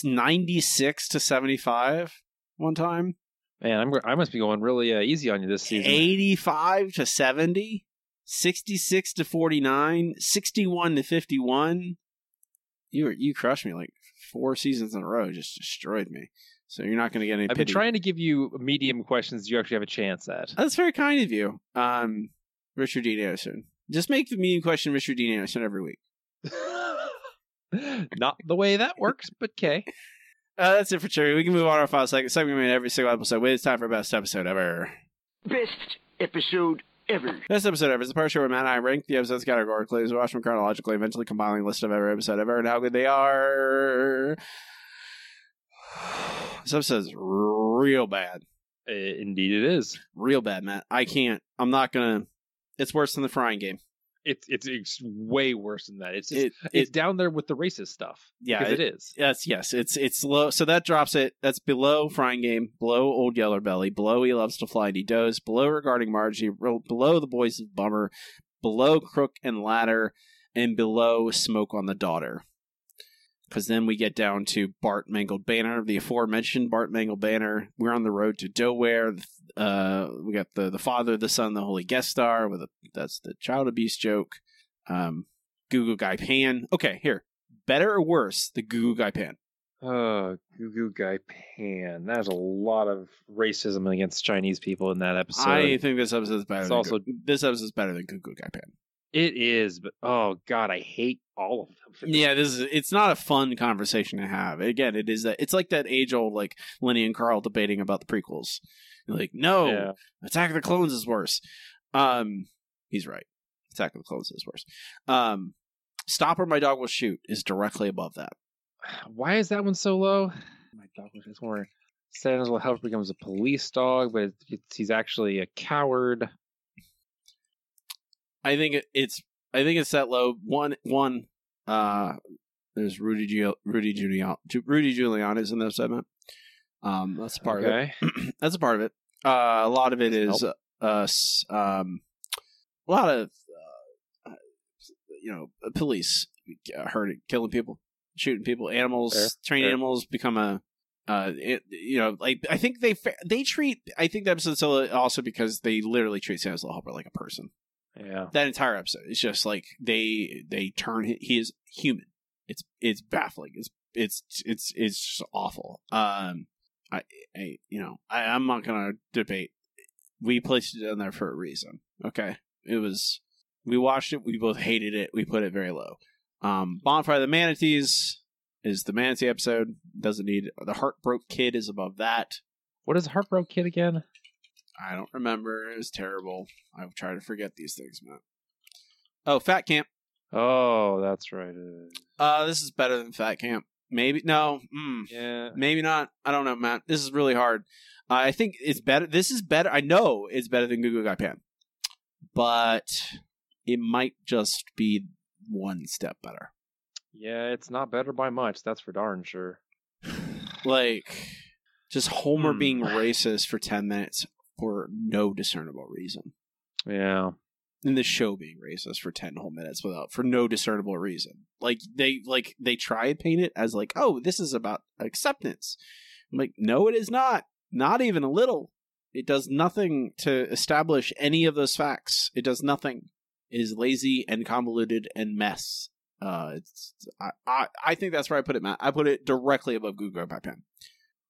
ninety six to seventy five one time. Man, I'm, I must be going really uh, easy on you this season. 85 to 70, 66 to 49, 61 to 51. You were, you crushed me like four seasons in a row, just destroyed me. So you're not going to get any I've pity. been trying to give you medium questions you actually have a chance at. That's very kind of you. Um, Richard D. Anderson. Just make the medium question Richard Dean Anderson every week. Not the way that works, but okay. Uh, that's it for Cherry. We can move on to our final segment. Segment we made every single episode. Wait, it's time for best episode ever. Best episode ever. Best episode ever is the part show where Matt and I rank the episodes categorically, as we watch them chronologically, eventually compiling a list of every episode ever and how good they are. This episode is real bad. Indeed, it is. Real bad, Matt. I can't. I'm not gonna. It's worse than the frying game. It's it's, it's way worse than that. It's just, It- it's it- down there with the racist stuff. Yeah, because it is. Yes, yes. It's it's low. So that drops it. That's below frying game, below old Yeller Belly, below he loves to fly and he does, below regarding Margie, below the boys of Bummer, below Crook and Ladder, and below Smoke on the Daughter. Because then we get down to Bart Mangled Banner, the aforementioned Bart Mangled Banner. We're on the road to Doware. Uh, we got the the Father, the Son, the Holy Guest Star. With a that's the child abuse joke. Um, Goo Goo Gai Pan. Okay, here. Better or worse, the Goo Goo Gai Pan? Oh, Goo Goo Gai Pan. There's a lot of racism against Chinese people in that episode. I think this episode is better. It's than also- Goo- this episode is better than Goo Goo Gai Pan. It is, but oh god, I hate all of them. Yeah, this is. It's not a fun conversation to have. Again, it is. That it's like that age old like Lenny and Carl debating about the prequels. You're like, no, Yeah. Attack of the Clones is worse. Um, he's right. Attack of the Clones is worse. Um, Stop or My Dog Will Shoot is directly above that. Why is that one so low? My dog just more. Santa's Little Helper becomes a police dog, but it's, he's actually a coward. I think it's I think it's that low. One one uh There's Rudy Giul- Rudy Giuliani. Rudy Giuliani's in this segment. Um, that's a part Okay. of it. that's a part of it. Uh, a lot of it is Help. uh, um, a lot of uh, you know police uh, hurting, killing people, shooting people, animals, Fair, trained fair. animals become a. Uh, it, you know, like I think they they treat I think the episode's also because they literally treat Little Helper like a person Yeah. that entire episode. Is just like they they turn he, he is human. It's it's baffling. It's it's it's it's just awful. Um i, I you know I, i'm not gonna debate. We placed it in there for a reason okay? It was we watched it we both hated it we put it very low. Um bonfire of the manatees is the manatee episode. Doesn't need the heartbroke kid is above that. What is Heartbroken Kid again? I don't remember. It was terrible. I try to forget these things, man. Oh, Fat Camp. Oh, that's right. Uh, this is better than Fat Camp. Maybe no. Mm, Yeah. maybe not. I don't know, Matt. This is really hard. Uh, I think it's better. This is better. I know it's better than Goo Goo Gai Pan, but it might just be one step better. Yeah, it's not better by much. That's for darn sure. Like just Homer Hmm. being racist for ten minutes for no discernible reason. Yeah. And the show being racist for 10 whole minutes without for no discernible reason. Like they like they try and paint it as like oh this is about acceptance. I'm like no it is not. Not even a little. It does nothing to establish any of those facts. It does nothing. It is lazy and convoluted and mess. Uh it's i i, I think that's where i put it matt. I put it directly above Goo Goo Gai Pan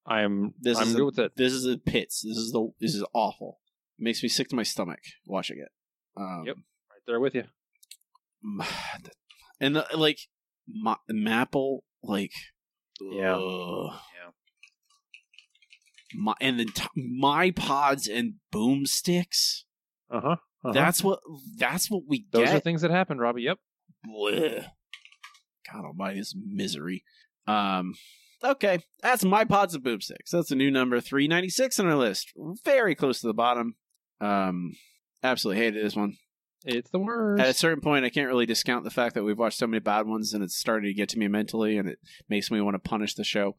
I'm this I'm is good a, with it. this is a pits this is the this is awful it makes me sick to my stomach watching it um, Yep. Right there with you. and the, like Ma- Mapple, like Yeah. ugh. Yeah. my and the t- MyPods and boomsticks. Uh-huh. uh-huh. That's what that's what we Those get. Those are things that happen, Robbie. Yep. Blech. God Almighty, this misery. Um. Okay, that's MyPods and boomsticks. That's a new number three ninety six on our list. Very close to the bottom. Um. Absolutely hated this one. It's the worst. At a certain point, I can't really discount the fact that we've watched so many bad ones, and it's starting to get to me mentally, and it makes me want to punish the show.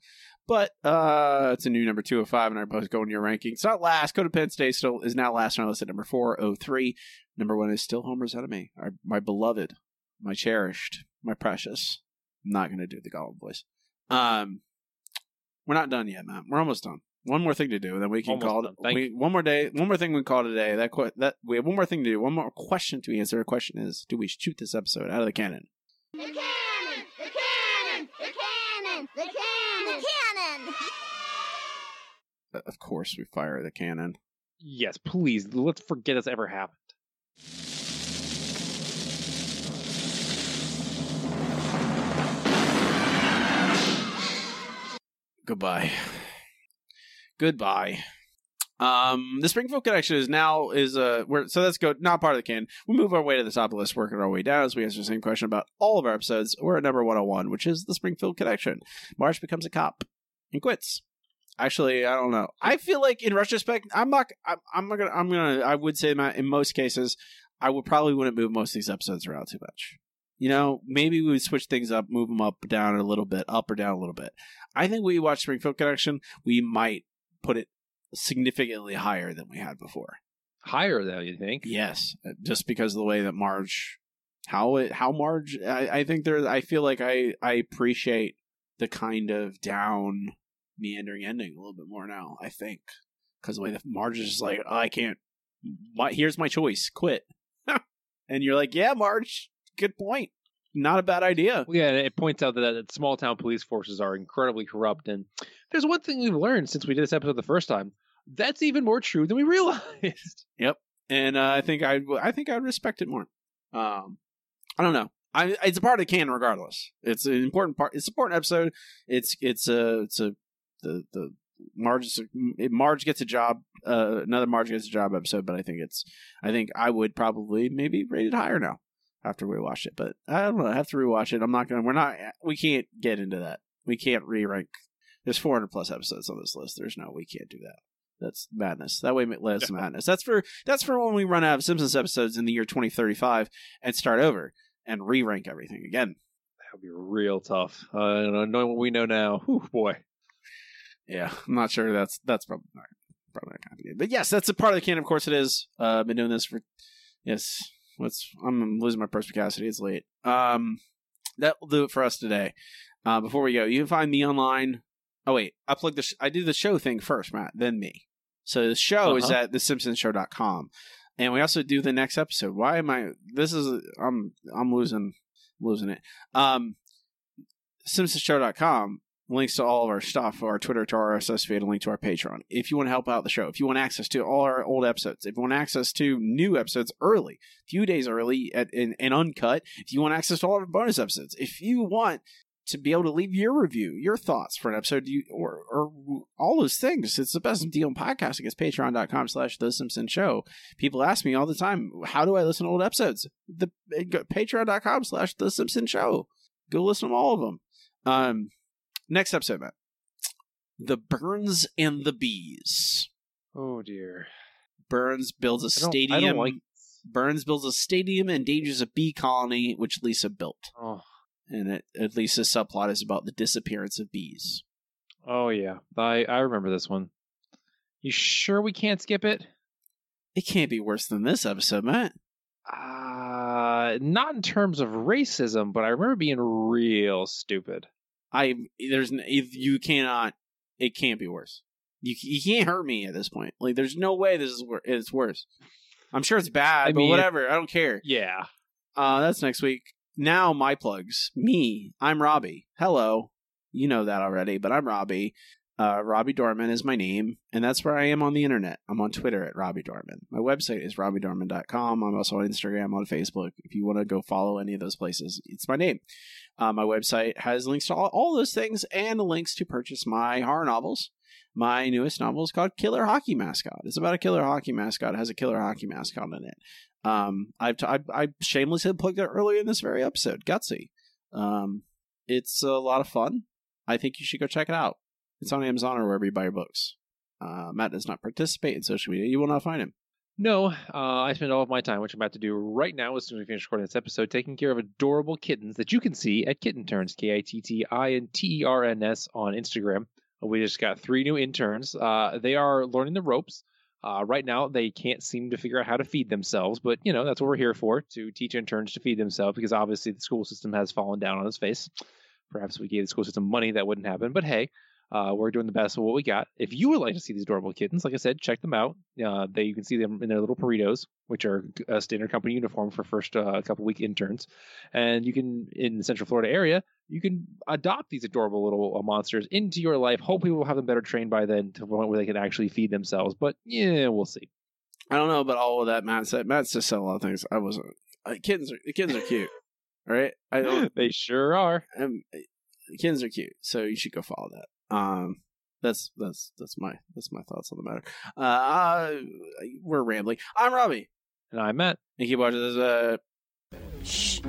But uh, it's a new number two hundred five, and our both going to your ranking. It's not last. Go to Penn State. Still is now last on our list at number four oh three. Number one is still Homer's enemy, our, my beloved, my cherished, my precious. I'm not going to do the Gollum voice. Um, we're not done yet, Matt. We're almost done. One more thing to do, then we can Almost call it. Thank We, one more day. One more thing we can call today. That que- that we have one more thing to do. One more question to answer. The question is: Do we shoot this episode out of the cannon? The cannon! The cannon! The cannon! The cannon! The cannon! Uh, Of course, we fire the cannon. Yes, please. Let's forget it's ever happened. Goodbye. Goodbye. Um, the Springfield connection is now is uh we're so that's go not part of the can. We move our way to the top of the list, working our way down as we answer the same question about all of our episodes. We're at number one hundred one, which is the Springfield connection. Marge becomes a cop and quits. Actually, I don't know. I feel like in retrospect, I'm not. I'm, I'm not gonna. I'm gonna. I would say that in most cases, I would probably wouldn't move most of these episodes around too much. You know, maybe we would switch things up, move them up, down a little bit, up or down a little bit. I think we watch Springfield Connection. We might put it significantly higher than we had before. Higher though, you think? Yes, uh, just because of the way that Marge, how it, how Marge, I, I think there. I feel like I I appreciate the kind of down meandering ending a little bit more now. I think because the way that Marge is just like, oh, I can't. My, here's my choice. Quit. and you're like, yeah, Marge. Good point. Not a bad idea. Well, yeah, it points out that, that small town police forces are incredibly corrupt. And there's one thing we've learned since we did this episode the first time. That's even more true than we realized. Yep. And uh, I think I I think I'd respect it more. Um, I don't know. I it's a part of the canon regardless. It's an important part. It's an important episode. It's it's a it's a the the Marge Marge gets a job. Uh, another Marge gets a job episode. But I think it's I think I would probably maybe rate it higher now after we watch it. But I don't know. I have to rewatch it. I'm not gonna. We're not. We can't get into that. We can't re-rank. There's 400 plus episodes on this list. There's no. We can't do that. That's madness. That way, that's madness. That's for that's for when we run out of Simpsons episodes in the year 2035 and start over and re-rank everything again. That'd be real tough. Uh, knowing what we know now, whew, boy. Yeah, I'm not sure that's that's probably not, probably not complicated. But yes, that's a part of the can. Of course, it is. Uh, I've been doing this for yes. What's I'm losing my perspicacity. It's late. Um, that will do it for us today. Uh, before we go, you can find me online. Oh wait, I plug the sh- I do the show thing first, Matt, then me. So the show is Uh-huh. at thesimpsonshow.com. And we also do the next episode. Why am I this is I'm I'm losing losing it. Um simpsonshow.com links to all of our stuff, our Twitter, to our RSS feed, a link to our Patreon. If you want to help out the show, if you want access to all our old episodes, if you want access to new episodes early, a few days early at, and, and uncut, if you want access to all of our bonus episodes, if you want to be able to leave your review, your thoughts for an episode, you or or all those things. It's the best deal in podcasting. It's patreon.com slash the Simpson Show. People ask me all the time, how do I listen to old episodes? The go- patreon.com slash the Simpson Show. Go listen to all of them. Um next episode, Matt. The Burns and the Bees. Oh dear. Burns builds a I don't- I stadium. don't like- Burns builds a stadium and endangers a bee colony, which Lisa built. Oh. And it, at Lisa's subplot is about the disappearance of bees. Oh yeah, I I remember this one. You sure we can't skip it? It can't be worse than this episode, Matt. Uh, not in terms of racism, but I remember being real stupid. I there's you cannot. It can't be worse. You you can't hurt me at this point. Like there's no way this is wor- it's worse. I'm sure it's bad, I but mean, whatever. I don't care. Yeah. Uh, that's next week. Now my plugs. Me. I'm Robbie. Hello. You know that already, but I'm Robbie. Uh, Robbie Dorman is my name, and that's where I am on the internet. I'm on Twitter at Robbie Dorman. My website is robbiedorman.com. I'm also on Instagram, on Facebook. If you want to go follow any of those places, it's my name. Uh, my website has links to all, all those things and links to purchase my horror novels. My newest novel is called Killer Hockey Mascot. It's about a killer hockey mascot. It has a killer hockey mascot in it. Um, I've t- I, I shamelessly plugged it earlier in this very episode. Gutsy. Um, it's a lot of fun. I think you should go check it out. It's on Amazon or wherever you buy your books. Uh, Matt does not participate in social media. You will not find him. No, uh, I spend all of my time, which I'm about to do right now as soon as we finish recording this episode, taking care of adorable kittens that you can see at Kitten Turns, K I T T I N T E R N S on Instagram. We just got three new interns. Uh, they are learning the ropes. Uh, right now, they can't seem to figure out how to feed themselves, but you know that's what we're here for to teach interns to feed themselves because obviously the school system has fallen down on its face. Perhaps we gave the school system money that wouldn't happen, but hey, uh, we're doing the best of what we got. If you would like to see these adorable kittens, like I said, check them out. Uh, they you can see them in their little burritos, which are a standard company uniform for first uh, couple week interns. And you can in the Central Florida area, you can adopt these adorable little uh, monsters into your life. Hopefully, we'll have them better trained by then to the point where they can actually feed themselves. But yeah, we'll see. I don't know about all of that Matt said. Matt's just said a lot of things. I wasn't. Uh, kittens are the kittens are cute, right? I don't. they sure are. Um, kittens are cute, so you should go follow that. Um, that's that's that's my that's my thoughts on the matter. Uh, uh we're rambling. I'm Robbie, and I'm Matt. And keep watching this. Uh, Shh.